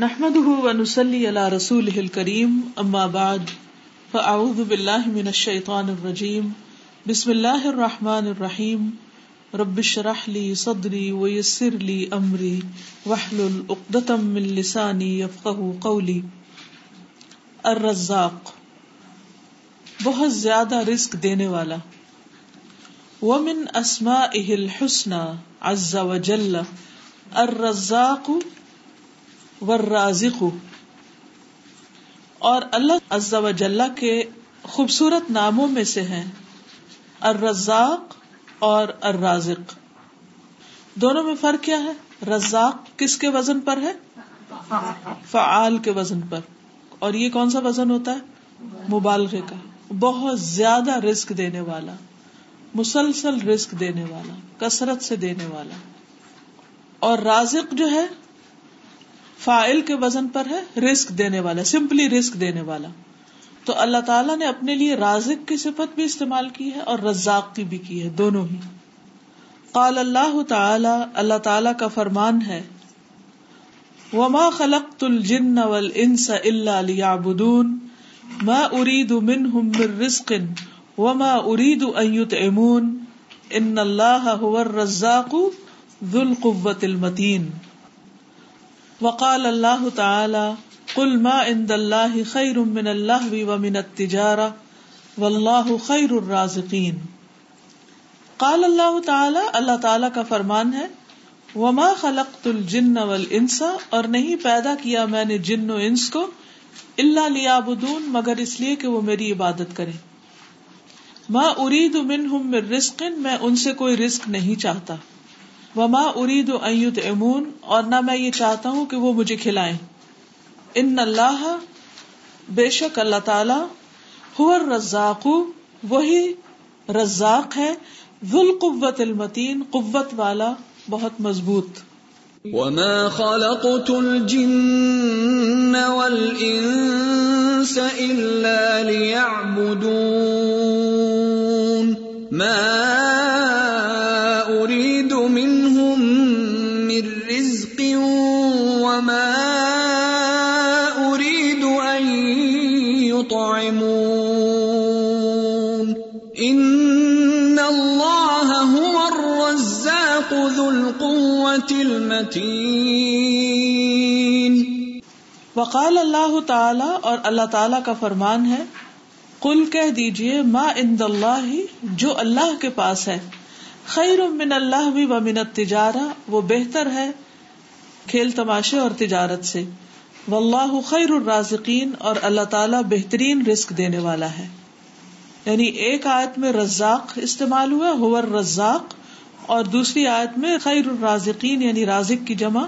نحمده ونسلي على رسوله الكريم اما بعد فاعوذ بالله من الشيطان الرجيم. بسم الله الرحمن الرحيم. رب اشرح لي صدري ويسر لي امري واحلل عقدة من لساني يفقهوا قولي. الرزاق، بہت زیادہ رزق دینے والا. ومن اسمائه الحسنى عز وجل، الرزاق والرازق. اور اللہ عز و جل کے خوبصورت ناموں میں سے ہیں الرزاق اور الرازق. دونوں میں فرق کیا ہے؟ رزاق کس کے وزن پر ہے؟ فعال کے وزن پر. اور یہ کون سا وزن ہوتا ہے؟ مبالغے کا. بہت زیادہ رسک دینے والا. مسلسل رسک دینے والا. کثرت سے دینے والا. اور رازق جو ہے فائل کے وزن پر ہے رسک دینے والا سمپلی رسک دینے والا۔ تو اللہ تعالیٰ نے اپنے لیے رازق کی صفت بھی استعمال کی ہے اور رزاق کی بھی کی ہے، دونوں ہی۔ قال اللہ تعالی اللہ تعالی کا فرمان ہے، وما خلقت الجن والانس الا ليعبدون، ما اريد منهم من رزق، وما اريد ان يطعمون۔ ان الله هو الرزاق ذو القوة المتين۔ وقال اللہ تعالی، قل ما عند اللہ خیر من اللہ ومن التجارہ، واللہ خیر الرازقین. قال اللہ تعالی اللہ تعالی کا فرمان ہے، وما خلقت الجن والانس، اور نہیں پیدا کیا میں نے جن و انس کو اللہ لیابدون، مگر اس لیے کہ وہ میری عبادت کریں. ما ارید منہم من رزق، میں ان سے کوئی رزق نہیں چاہتا. وما ارید ایت امون اور نہ میں یہ چاہتا ہوں کہ وہ مجھے کھلائیں۔ ان اللہ بے شک اللہ تعالی ہو رزاق وہی رزاق ہے ذل قوت المتین قوت والا، بہت مضبوط۔ وما خلقت الجن والانس الا ليعبدون۔ ما وقال اللہ تعالی اور اللہ تعالی کا فرمان ہے کل کہہ دیجیے ماں اند اللہ، جو اللہ کے پاس ہے۔ خیر من اللہ بھی و منت تجارہ وہ بہتر ہے کھیل تماشے اور تجارت سے۔ واللہ خیر الرازقین اور اللہ تعالیٰ بہترین رزق دینے والا ہے۔ یعنی ایک آیت میں رزاق استعمال ہوا ہور رزاق اور دوسری آیت میں خیر الرازقین یعنی رازق کی جمع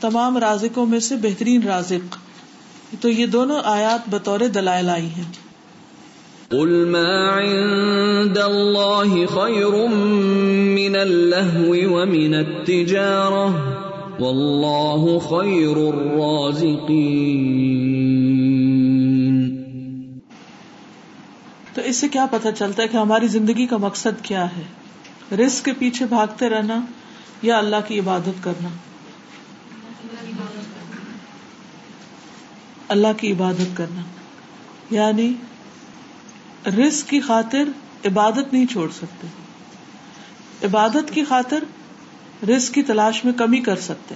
تمام رازقوں میں سے بہترین رازق۔ تو یہ دونوں آیات بطور دلائل آئی ہیں۔ قل ما عند اللہ خیر من اللہو ومن التجارة واللہ خیر الرازقین۔ تو اس سے کیا پتہ چلتا ہے کہ ہماری زندگی کا مقصد کیا ہے؟ رسک کے پیچھے بھاگتے رہنا یا اللہ کی عبادت کرنا؟ اللہ کی عبادت کرنا۔ یعنی رسک کی خاطر عبادت نہیں چھوڑ سکتے۔ عبادت کی خاطر رسک کی تلاش میں کمی کر سکتے۔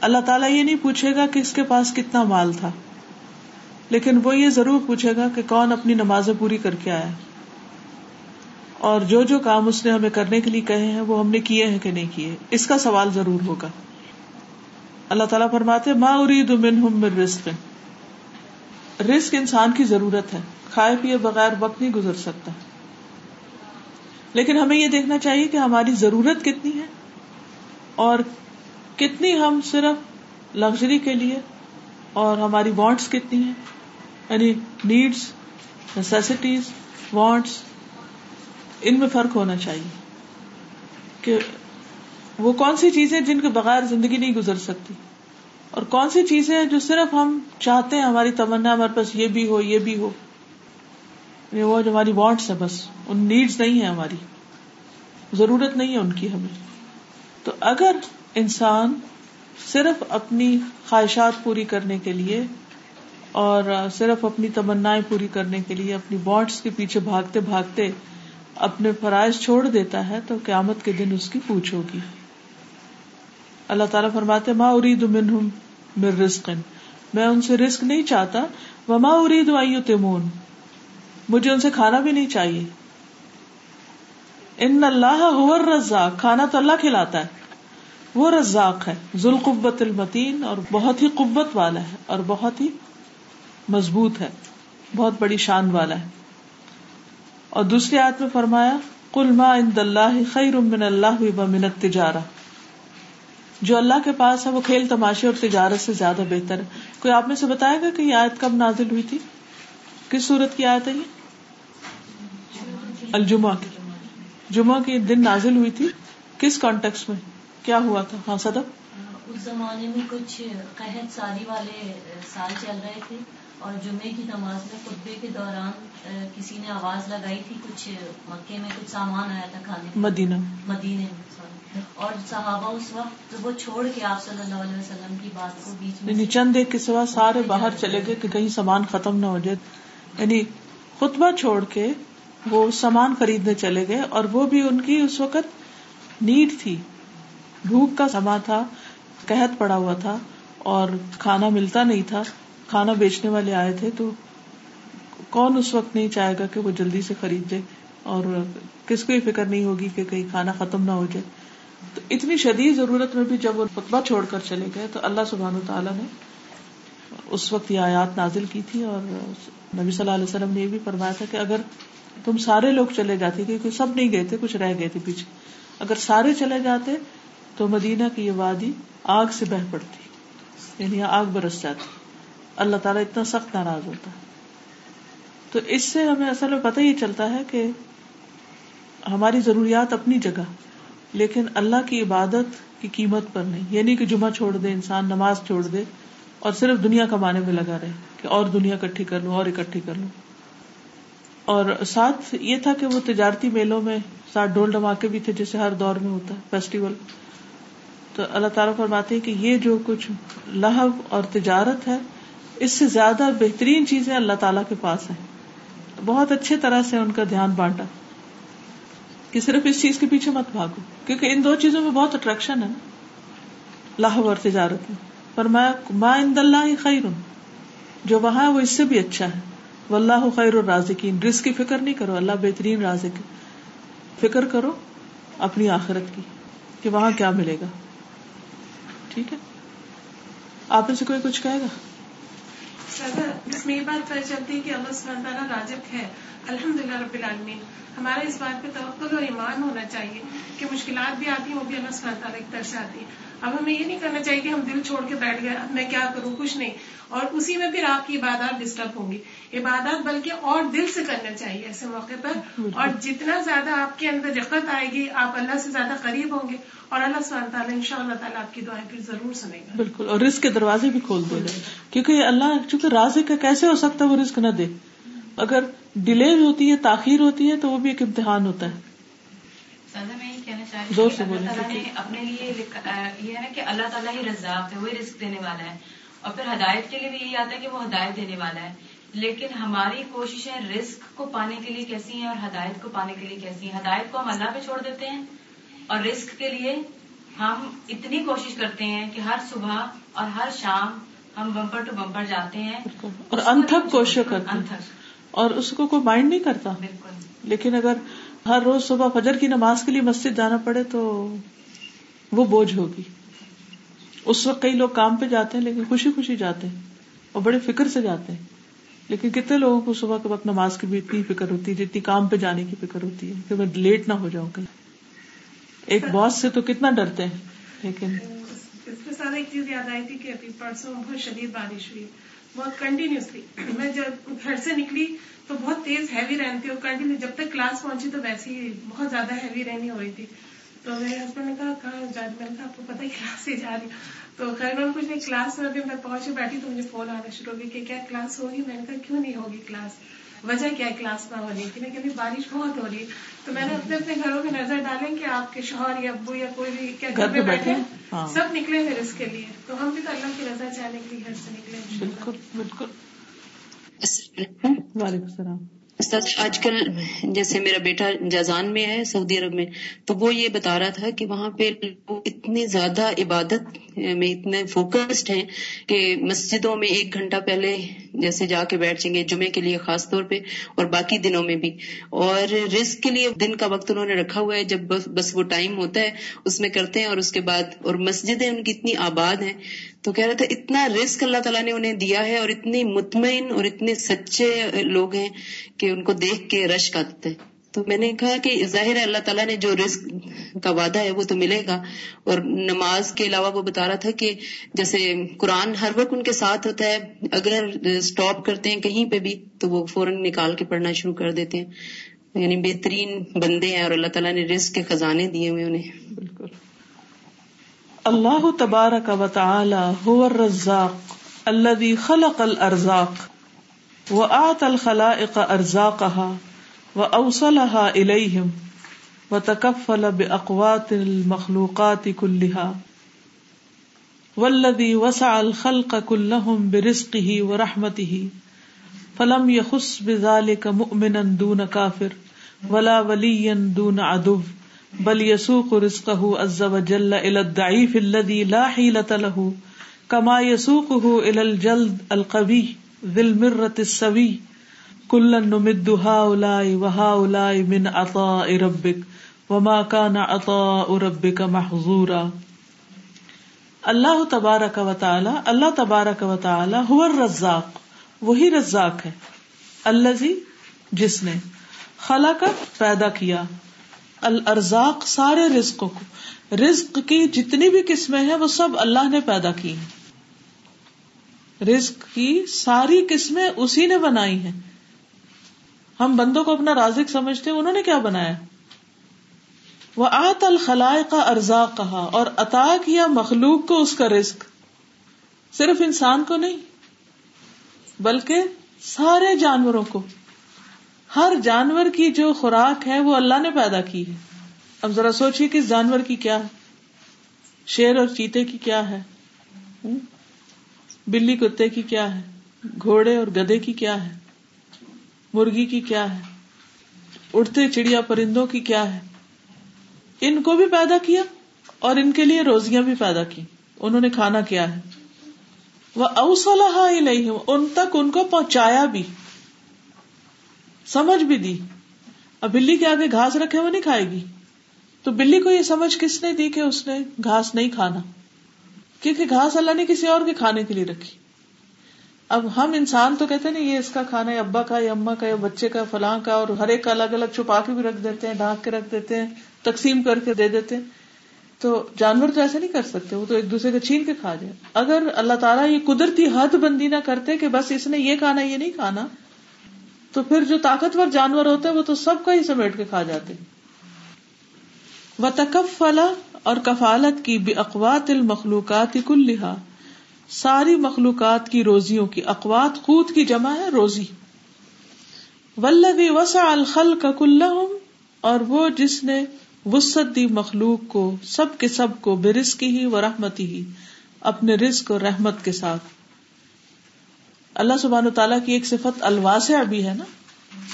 اللہ تعالیٰ یہ نہیں پوچھے گا کہ اس کے پاس کتنا مال تھا، لیکن وہ یہ ضرور پوچھے گا کہ کون اپنی نمازیں پوری کر کے آیا۔ اور جو جو کام اس نے ہمیں کرنے کے لیے کہے ہیں وہ ہم نے کیے ہیں کہ نہیں کیے اس کا سوال ضرور ہوگا۔ اللہ تعالیٰ فرماتے ماں ارید من رسک رسک انسان کی ضرورت ہے۔ کھائے پیے بغیر وقت نہیں گزر سکتا۔ لیکن ہمیں یہ دیکھنا چاہیے کہ ہماری ضرورت کتنی ہے اور کتنی ہم صرف لگژری کے لیے اور ہماری وانٹس کتنی ہے یعنی نیڈس نیسٹیز وانٹس ان میں فرق ہونا چاہیے کہ وہ کون سی چیزیں جن کے بغیر زندگی نہیں گزر سکتی اور کون سی چیزیں جو صرف ہم چاہتے ہیں، ہماری تمنا، ہمارے پاس یہ بھی ہو، یہ بھی ہو۔ وہ جو ہماری وانٹس ہے بس، ان نیڈس نہیں ہے ہماری۔ ضرورت نہیں ہے ان کی ہمیں۔ تو اگر انسان صرف اپنی خواہشات پوری کرنے کے لیے اور صرف اپنی تمنا پوری کرنے کے لیے، اپنی وانٹس کے پیچھے بھاگتے بھاگتے اپنے فرائض چھوڑ دیتا ہے تو قیامت کے دن اس کی پوچھ ہوگی۔ اللہ تعالیٰ فرماتے ماں ارید منہم من رزق۔ میں ان سے رزق نہیں چاہتا وہ ماں ارید تمون مجھے ان سے کھانا بھی نہیں چاہیے۔ ان اللہ رزاق کھانا تو اللہ کھلاتا ہے۔ وہ رزاق ہے۔ ذوالقبت المتین اور بہت ہی قوت والا ہے۔ اور بہت ہی مضبوط ہے۔ بہت بڑی شان والا ہے۔ اور دوسری آیت میں فرمایا کل ما ان اللہ خیر من اللہ منت تجارہ جو اللہ کے پاس ہے، وہ کھیل تماشے اور تجارت سے زیادہ بہتر ہے۔ کوئی آپ میں سے بتائے گا کہ یہ آیت کب نازل ہوئی تھی؟ کس صورت کی آیت ہے یہ؟ الجمہ کی۔ جمعہ کے دن نازل ہوئی تھی۔ کس کانٹیکس میں؟ کیا ہوا تھا؟ ہاں صدف اس زمانے میں کچھ قحط ساری والے سال چل رہے تھے۔ اور جمعے کی نماز میں خطبے کے دوران کسی نے آواز لگائی تھی کچھ مکے میں کچھ سامان آیا تھا کھانے مدینہ۔ مدینے میں اور صحابہ اس وقت وہ چھوڑ کے آپ صلی اللہ علیہ وسلم کی بات کو بیچ میں یعنی چند ایک کے سوا سارے باہر چلے گئے کہ کہیں سامان ختم نہ ہو جائے۔ یعنی خطبہ چھوڑ کے وہ سامان خریدنے چلے گئے اور وہ بھی ان کی اس وقت نیڈ تھی۔ بھوک کا سما تھا قحط پڑا ہوا تھا اور کھانا ملتا نہیں تھا۔ کھانا بیچنے والے آئے تھے تو کون اس وقت نہیں چاہے گا کہ وہ جلدی سے خرید جائے اور کس کو یہ فکر نہیں ہوگی کہ کہیں کھانا ختم نہ ہو جائے؟ تو اتنی شدید ضرورت میں بھی جب وہ خطبہ چھوڑ کر چلے گئے تو اللہ سبحان و تعالیٰ نے اس وقت یہ آیات نازل کی تھی اور نبی صلی اللہ علیہ وسلم نے یہ بھی فرمایا تھا کہ اگر تم سارے لوگ چلے جاتے کیونکہ سب نہیں گئے تھے، کچھ رہ گئے تھے پیچھے۔ اگر سارے چلے جاتے تو مدینہ کی یہ وادی آگ سے بہ پڑتی یعنی آگ برس جاتی۔ اللہ تعالیٰ اتنا سخت ناراض ہوتا ہے۔ تو اس سے ہمیں اصل میں پتہ ہی چلتا ہے کہ ہماری ضروریات اپنی جگہ، لیکن اللہ کی عبادت کی قیمت پر نہیں۔ یعنی کہ جمعہ چھوڑ دے، انسان نماز چھوڑ دے اور صرف دنیا کمانے میں لگا رہے کہ اور دنیا اکٹھی کر لوں، اور اکٹھی کر لوں۔ اور ساتھ یہ تھا کہ وہ تجارتی میلوں میں ساتھ ڈول ڈماکے بھی تھے، جیسے ہر دور میں ہوتا ہے فیسٹیول تو اللہ تعالیٰ فرماتے ہیں کہ یہ جو کچھ لہب اور تجارت ہے اس سے زیادہ بہترین چیزیں اللہ تعالیٰ کے پاس ہیں۔ بہت اچھے طرح سے ان کا دھیان بانٹا۔ کہ صرف اس چیز کے پیچھے مت بھاگو۔ کیونکہ ان دو چیزوں میں بہت اٹریکشن ہے۔ نا لاہو اور تجارت میں۔ پر میں ما اند اللہ خیر جو وہاں ہے وہ اس سے بھی اچھا ہے۔ وہ اللہ خیر اور رازقین رزق کی فکر نہیں کرو۔ اللہ بہترین رازق فکر کرو اپنی آخرت کی، کہ وہاں کیا ملے گا۔ ٹھیک ہے؟ آپ میں سے کوئی کچھ کہے گا؟ اس میں یہ بات پتہ چلتی ہے کہ اللہ سبحانہ تعالیٰ راجک ہے الحمد للہ رب العالمین ہمارا اس بات پہ توقع اور ایمان ہونا چاہیے کہ مشکلات بھی آتی ہیں، وہ بھی اللہ سبحانہ تعالیٰ کی طرف سے آتی ہیں۔ اب ہمیں یہ نہیں کرنا چاہیے کہ ہم دل چھوڑ کے بیٹھ گئے، اب میں کیا کروں؟ کچھ نہیں۔ اور اسی میں پھر آپ کی عبادات ڈسٹرب ہوں گی۔ عبادات بلکہ اور دل سے کرنا چاہیے ایسے موقع پر۔ اور جتنا زیادہ آپ کے اندر رقت آئے گی، آپ اللہ سے زیادہ قریب ہوں گے۔ اور اللہ سبحانہ تعالیٰ ان شاء اللہ تعالیٰ آپ کی دعائیں پھر ضرور سنے گا بالکل۔ اور رزق کے دروازے بھی کھول دے کیونکہ اللہ چونکہ رازق کیسے ہو سکتا ہے وہ رزق نہ دے۔ اگر ڈیلے ہوتی ہے تاخیر ہوتی ہے تو وہ بھی ایک امتحان ہوتا ہے۔ زور سے بولیں۔ اپنے لیے یہ ہے کہ اللہ تعالیٰ ہی رزاق ہے وہی رزق دینے والا ہے۔ اور پھر ہدایت کے لیے بھی یہی آتا ہے کہ وہ ہدایت دینے والا ہے۔ لیکن ہماری کوششیں رزق کو پانے کے لیے کیسی ہیں اور ہدایت کو پانے کے لیے کیسی ہیں؟ ہدایت کو ہم اللہ پہ چھوڑ دیتے ہیں اور رزق کے لیے ہم اتنی کوشش کرتے ہیں کہ ہر صبح اور ہر شام ہم بمپر ٹو بمپر جاتے ہیں۔ اور انتھک کوشش کرتے ہیں۔ اور اس کو کوئی مائنڈ نہیں کرتا۔ بالکل۔ لیکن اگر ہر روز صبح فجر کی نماز کے لیے مسجد جانا پڑے تو وہ بوجھ ہوگی۔ اس وقت کئی لوگ کام پہ جاتے ہیں لیکن خوشی خوشی جاتے ہیں اور بڑے فکر سے جاتے ہیں۔ لیکن کتنے لوگوں کو صبح کے وقت نماز کی بھی اتنی فکر ہوتی ہے جتنی کام پہ جانے کی فکر ہوتی ہے کہ میں لیٹ نہ ہو جاؤں کہیں ایک باس سے تو کتنا ڈرتے ہیں لیکن اس کے ساتھ ایک چیز یاد آئی تھی کہ ابھی پرسوں بہت شدید بارش ہوئی۔ بہت کنٹینیوسلی میں جب گھر سے نکلی تو بہت تیز ہیوی رین تھی اور کنٹینیو جب تک کلاس پہنچی تو ویسے ہی بہت زیادہ ہیوی رینی ہو رہی تھی۔ تو میرے ہسبینڈ نے کہا، کہاں جا میں نے کہا، آپ کو پتا ہی کلاس سے جا رہی تو خیر، میں کچھ نہیں کلاس میں ابھی میں پہنچ بیٹھی تو مجھے فون آنا شروع ہو گئی کہ کیا کلاس ہوگی میں نے کہا، کیوں نہیں ہوگی کلاس وجہ کیا ہے کلاس نہ ہونے کی میں کہ بارش بہت ہو رہی ہے۔ تو میں نے اپنے اپنے گھروں میں نظر ڈالیں کہ آپ کے شوہر یا ابو یا کوئی بھی کیا گھر پہ بیٹھے ہیں؟ ہاں۔ سب نکلے پھر اس کے لیے۔ تو ہم بھی تو اللہ کی رضا چاہنے کے لیے گھر سے نکلے بالکل بالکل۔ السلام علیکم۔ وعلیکم السلام۔ استاد آج کل جیسے میرا بیٹا جازان میں ہے سعودی عرب میں تو وہ یہ بتا رہا تھا کہ وہاں پہ لوگ اتنے زیادہ عبادت میں اتنے فوکسڈ ہیں کہ مسجدوں میں ایک گھنٹہ پہلے جیسے جا کے بیٹھ جائیں گے جمعے کے لیے خاص طور پہ اور باقی دنوں میں بھی۔ اور رزق کے لیے دن کا وقت انہوں نے رکھا ہوا ہے، جب بس وہ ٹائم ہوتا ہے، اس میں کرتے ہیں اور اس کے بعد، اور مسجدیں ان کی اتنی آباد ہیں۔ تو کہہ رہے تھے، اتنا رسک اللہ تعالیٰ نے انہیں دیا ہے اور اتنی مطمئن اور اتنے سچے لوگ ہیں کہ ان کو دیکھ کے رشک آتے تو میں نے کہا کہ ظاہر ہے اللہ تعالیٰ نے جو رزق کا وعدہ ہے، وہ تو ملے گا۔ اور نماز کے علاوہ وہ بتا رہا تھا کہ جیسے قرآن ہر وقت ان کے ساتھ ہوتا ہے، اگر اسٹاپ کرتے ہیں کہیں پہ بھی، تو وہ فوراً نکال کے پڑھنا شروع کر دیتے ہیں۔ یعنی بہترین بندے ہیں اور اللہ تعالیٰ نے رزق کے خزانے دیے ہوئے انہیں۔ بالکل۔ اللہ تبارک و تعالی هو الرزاق الذي خلق الارزاق وآت الخلائق ارزاقها واوصلها اليهم و وتكفل باقوات المخلوقات كلها. والذي وسع الخلق كلهم برزقه ورحمته. فلم يخص بذلك مؤمنا دون كافر، ولا وليا دون عدو، بل يسوق رزقه عز وجل الى الضعيف الذي لا حيلة له، كما يسوقه الى الجلد القوي ذي المرة السوي. كلا نمد هؤلاء وهؤلاء من عطاء ربك وما كان عطاء ربك محظورا اللہ تبارک و تعالی، اللہ تبارک و تعالی هو الرزاق، وہی رزاق ہے الذي جس نے خلق پیدا کیا، الارزاق سارے رزقوں کو، رزق کی جتنی بھی قسمیں ہیں، وہ سب اللہ نے پیدا کی ہیں۔ رزق کی ساری قسمیں اسی نے بنائی ہیں۔ ہم بندوں کو اپنا رازق سمجھتے انہوں نے کیا بنایا؟ وہ آت الخلائے کا ارزا کہا اور عطا کیا مخلوق کو اس کا رزق۔ صرف انسان کو نہیں، بلکہ سارے جانوروں کو۔ ہر جانور کی جو خوراک ہے، وہ اللہ نے پیدا کی ہے۔ اب ذرا سوچیے کہ اس جانور کی کیا ہے؟ شیر اور چیتے کی کیا ہے؟ بلی کتے کی کیا ہے؟ گھوڑے اور گدے کی کیا ہے؟ مرغی کی کیا ہے؟ اڑتے چڑیا پرندوں کی کیا ہے؟ ان کو بھی پیدا کیا اور ان کے لیے روزیاں بھی پیدا کی انہوں نے کھانا کیا ہے؟ وہ اوسلحا نہیں ان تک ان کو پہنچایا بھی۔ سمجھ بھی دی۔ اب بلی کے آگے گھاس رکھے وہ نہیں کھائے گی۔ تو بلی کو یہ سمجھ کس نے دی کہ اس نے گھاس نہیں کھانا؟ کیونکہ گھاس اللہ نے کسی اور کے کھانے کے لیے رکھی۔ اب ہم انسان تو کہتے نا، یہ اس کا کھانا ہے ابا کا یا اما کا یا بچے کا، فلاں کا، اور ہر ایک کا الگ الگ چھپا کے بھی رکھ دیتے ہیں، ڈھانک کے رکھ دیتے ہیں، تقسیم کر کے دے دیتے ہیں۔ تو جانور تو ایسے نہیں کر سکتے، وہ تو ایک دوسرے کا چھین کے کھا جائے۔ اگر اللہ تعالیٰ یہ قدرتی حد بندی نہ کرتے کہ بس اس نے یہ کھانا، یہ نہیں کھانا، تو پھر جو طاقتور جانور ہوتے وہ تو سب کا ہی سمیٹ کے کھا جاتے و تکف اور کفالت کی بے اقوات المخلوقات کل لہا ساری مخلوقات کی روزیوں کی اقوات خود کی جمع ہے، روزی۔ ولدی وسا الخل کا کل اور وہ جس نے وسط دی مخلوق کو، سب کے سب کو بے رزقی ہی و رحمتی ہی، اپنے رزق اور رحمت کے ساتھ۔ اللہ سبحان و تعالیٰ کی ایک صفت الواسع بھی ہے نا؟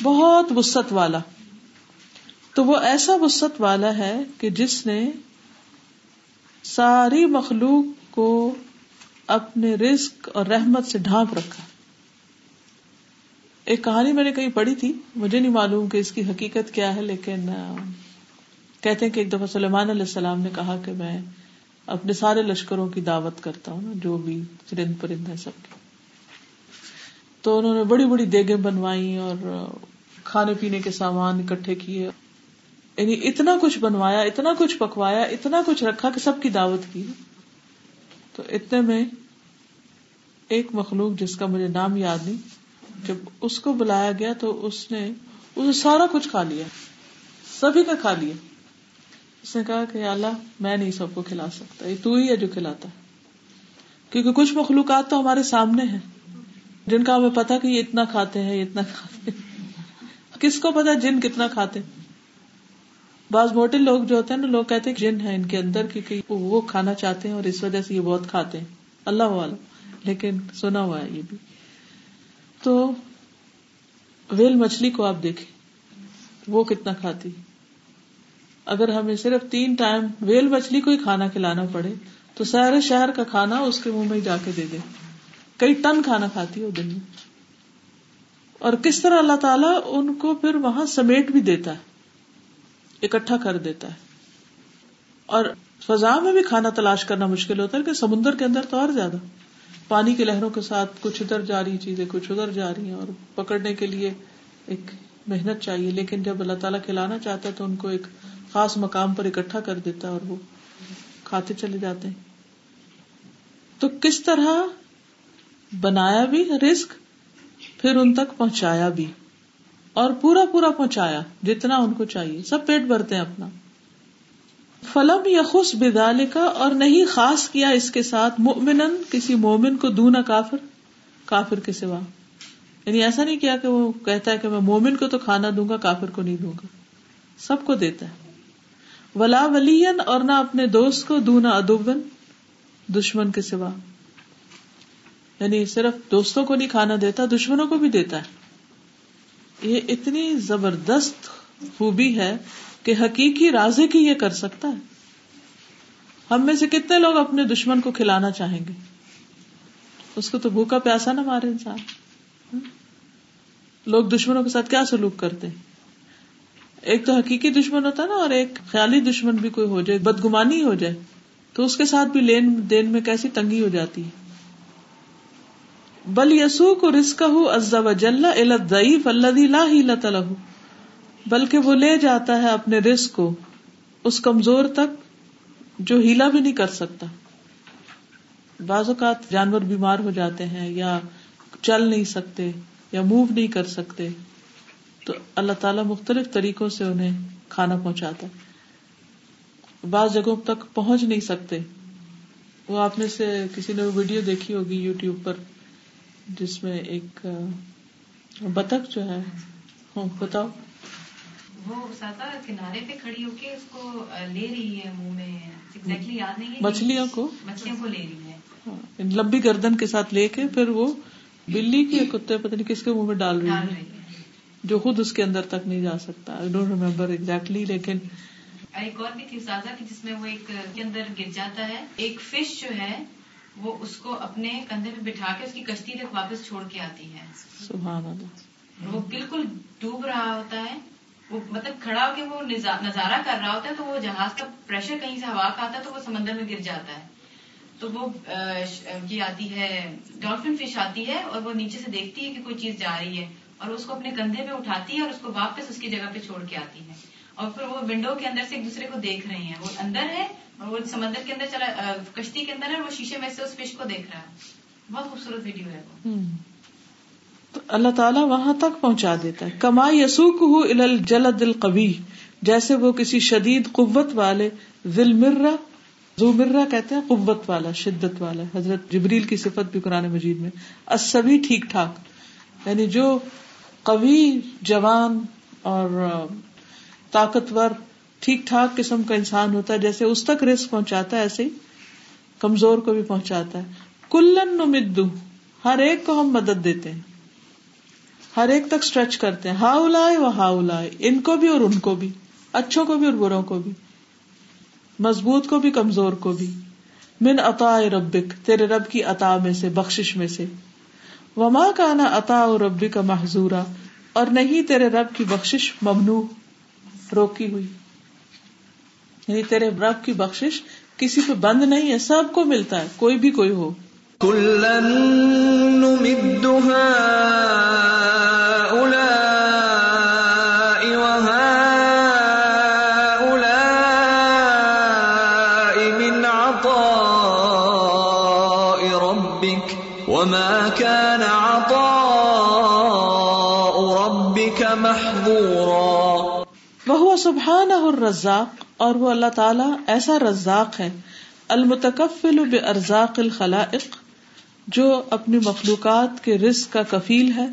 بہت وسط والا۔ تو وہ ایسا وسط والا ہے کہ جس نے ساری مخلوق کو اپنے رزق اور رحمت سے ڈھانپ رکھا۔ ایک کہانی میں نے کہیں پڑھی تھی، مجھے نہیں معلوم کہ اس کی حقیقت کیا ہے، لیکن کہتے ہیں کہ ایک دفعہ سلیمان علیہ السلام نے کہا کہ میں اپنے سارے لشکروں کی دعوت کرتا ہوں، جو بھی چرند پرند ہے سب کی۔ تو انہوں نے بڑی بڑی دیگیں بنوائی اور کھانے پینے کے سامان اکٹھے کیے۔ یعنی اتنا کچھ بنوایا، اتنا کچھ پکوایا، اتنا کچھ رکھا کہ سب کی دعوت کی۔ تو اتنے میں ایک مخلوق جس کا مجھے نام یاد نہیں، جب اس کو بلایا گیا تو اس نے اسے سارا کچھ کھا لیا، سبھی کا کھا لیا۔ اس نے کہا کہ اللہ، میں نہیں سب کو کھلا سکتا، یہ تو ہی ہے جو کھلاتا کیونکہ کچھ مخلوقات تو ہمارے سامنے ہیں، جن کا ہمیں پتا کہ یہ اتنا کھاتے ہیں، یہ اتنا کھاتے ہیں۔ کس کو پتا جن کتنا کھاتے بعض موٹے لوگ جو ہوتے ہیں نا، لوگ کہتے ہیں جن ہے ان کے اندر، کیونکہ وہ کھانا چاہتے ہیں اور اس وجہ سے یہ بہت کھاتے ہیں۔ اللہ عالم لیکن سنا ہوا ہے یہ بھی۔ تو ویل مچھلی کو آپ دیکھیں، وہ کتنا کھاتی اگر ہمیں صرف تین ٹائم ویل مچھلی کو ہی کھانا کھلانا پڑے، تو سارے شہر کا کھانا اس کے منہ میں جا کے دے دے۔ کئی ٹن کھانا کھاتی ہے وہ دن میں۔ اور کس طرح اللہ تعالیٰ ان کو پھر وہاں سمیٹ بھی دیتا ہے۔ اکٹھا کر دیتا ہے۔ اور فضا میں بھی کھانا تلاش کرنا مشکل ہوتا ہے کہ سمندر کے اندر تو اور زیادہ۔ پانی کی لہروں کے ساتھ کچھ ادھر جا رہی چیزیں، کچھ ادھر جا رہی ہیں اور پکڑنے کے لیے ایک محنت چاہیے۔ لیکن جب اللہ تعالیٰ کھلانا چاہتا ہے تو ان کو ایک خاص مقام پر اکٹھا کر دیتا ہے اور وہ کھاتے چلے جاتے ہیں۔ تو کس طرح بنایا بھی رسک پھر ان تک پہنچایا بھی۔ اور پورا پورا پہنچایا جتنا ان کو چاہیے۔ سب پیٹ بھرتے ہیں اپنا۔ فلم یا خوش بدال کا اور نہیں خاص کیا اس کے ساتھ مومن کسی مومن کو دونا کافر کافر کے سوا۔ یعنی ایسا نہیں کیا کہ وہ کہتا ہے کہ میں مومن کو تو کھانا دوں گا، کافر کو نہیں دوں گا۔ سب کو دیتا ہے۔ ولا ولین اور نہ اپنے دوست کو دونا ادوبن دشمن کے سوا۔ یعنی صرف دوستوں کو نہیں کھانا دیتا، دشمنوں کو بھی دیتا ہے۔ یہ اتنی زبردست خوبی ہے کہ حقیقی رازے کی یہ کر سکتا ہے۔ ہم میں سے کتنے لوگ اپنے دشمن کو کھلانا چاہیں گے؟ اس کو تو بھوکا پیاسا نہ مارے انسان۔ لوگ دشمنوں کے ساتھ کیا سلوک کرتے؟ ہیں ایک تو حقیقی دشمن ہوتا ہے نا اور ایک خیالی دشمن بھی کوئی ہو جائے، بدگمانی ہو جائے، تو اس کے ساتھ بھی لین دین میں کیسی تنگی ہو جاتی ہے؟ بل یسو کو رسک ہو ضعیف اللہ لہ بلکہ وہ لے جاتا ہے اپنے رسک کو اس کمزور تک جو ہیلا بھی نہیں کر سکتا۔ بعض اوقات جانور بیمار ہو جاتے ہیں یا چل نہیں سکتے یا موو نہیں کر سکتے، تو اللہ تعالیٰ مختلف طریقوں سے انہیں کھانا پہنچاتا بعض جگہوں تک پہنچ نہیں سکتے۔ وہ آپ نے سے کسی نے ویڈیو دیکھی ہوگی یو ٹیوب پر؟ جس میں ایک بطخ جو ہے بتاؤ۔ وہ کنارے پہ کھڑی ہو کے اس کو لے رہی ہے منہ میں یاد نہیں مچھلیوں کو؟ مچھلیوں کو لے رہی ہے۔ ہاں، لمبی گردن کے ساتھ لے کے پھر وہ بلی کی کتے پتہ نہیں کس کے منہ میں ڈال رہی ہے۔ جو خود اس کے اندر تک نہیں جا سکتا۔ آئی ڈونٹ ریمبر ایگزیکٹلی لیکن ایک اور بھی تھی سازا کی جس میں وہ ایک کے اندر گر جاتا ہے۔ ایک فش جو ہے وہ اس کو اپنے کندھے پہ بٹھا کے اس کی کشتی تک واپس چھوڑ کے آتی ہے سبحان اللہ۔ وہ بالکل ڈوب رہا ہوتا ہے۔ وہ مطلب کھڑا ہو کے وہ نظارہ کر رہا ہوتا ہے تو وہ جہاز کا پریشر کہیں سے ہوا کا آتا ہے تو وہ سمندر میں گر جاتا ہے۔ تو وہ یہ آتی ہے ڈالفن فش آتی ہے اور وہ نیچے سے دیکھتی ہے کہ کوئی چیز جا رہی ہے اور اس کو اپنے کندھے پہ اٹھاتی ہے اور اس کو واپس اس کی جگہ پہ چھوڑ کے آتی ہے۔ اور پھر وہ ونڈو کے اندر سے ایک دوسرے کو دیکھ رہے ہیں۔ وہ اندر ہے اور وہ سمندر کے اندر چلا کشتی کے اندر ہے اور وہ شیشے میں سے اس فش کو دیکھ رہا ہے۔ بہت خوبصورت ویڈیو ہے وہ۔ تو اللہ تعالیٰ وہاں تک پہنچا دیتا ہے۔ کما یسوک جلد دل جیسے وہ کسی شدید قوت والے، ذل مرہ زو مرہ کہتے ہیں، قوت والا، شدت والا۔ حضرت جبریل کی صفت بھی قرآن مجید میں۔ سبھی ٹھیک ٹھاک۔ یعنی جو قوی، جوان اور طاقتور ٹھیک ٹھاک قسم کا انسان ہوتا ہے، جیسے اس تک رسک پہنچاتا ہے، ایسے ہی کمزور کو بھی پہنچاتا ہے۔ کلن مدو ہر ایک کو ہم مدد دیتے ہیں۔ ہر ایک تک اسٹریچ کرتے ہیں۔ ہاؤ لائے وہ ہاؤ لائے ان کو بھی اور ان کو بھی، اچھوں کو بھی اور بروں کو بھی، مضبوط کو بھی، کمزور کو بھی۔ من عطا ربک، تیرے رب کی عطا میں سے بخش میں سے۔ وما کا نا عطا اور ربی کا محضورا، اور نہیں تیرے رب کی بخش ممنوع، روکی ہوئی۔ یعنی تیرے رب کی بخش کسی پہ بند نہیں ہے سب کو ملتا ہے کوئی بھی کوئی ہو۔ وہ سبحان اور رزاق اور وہ اللہ تعالیٰ ایسا رزاق ہے، المتکفل بے ارزاق الخلائق، جو اپنی مخلوقات کے رزق کا کفیل ہے،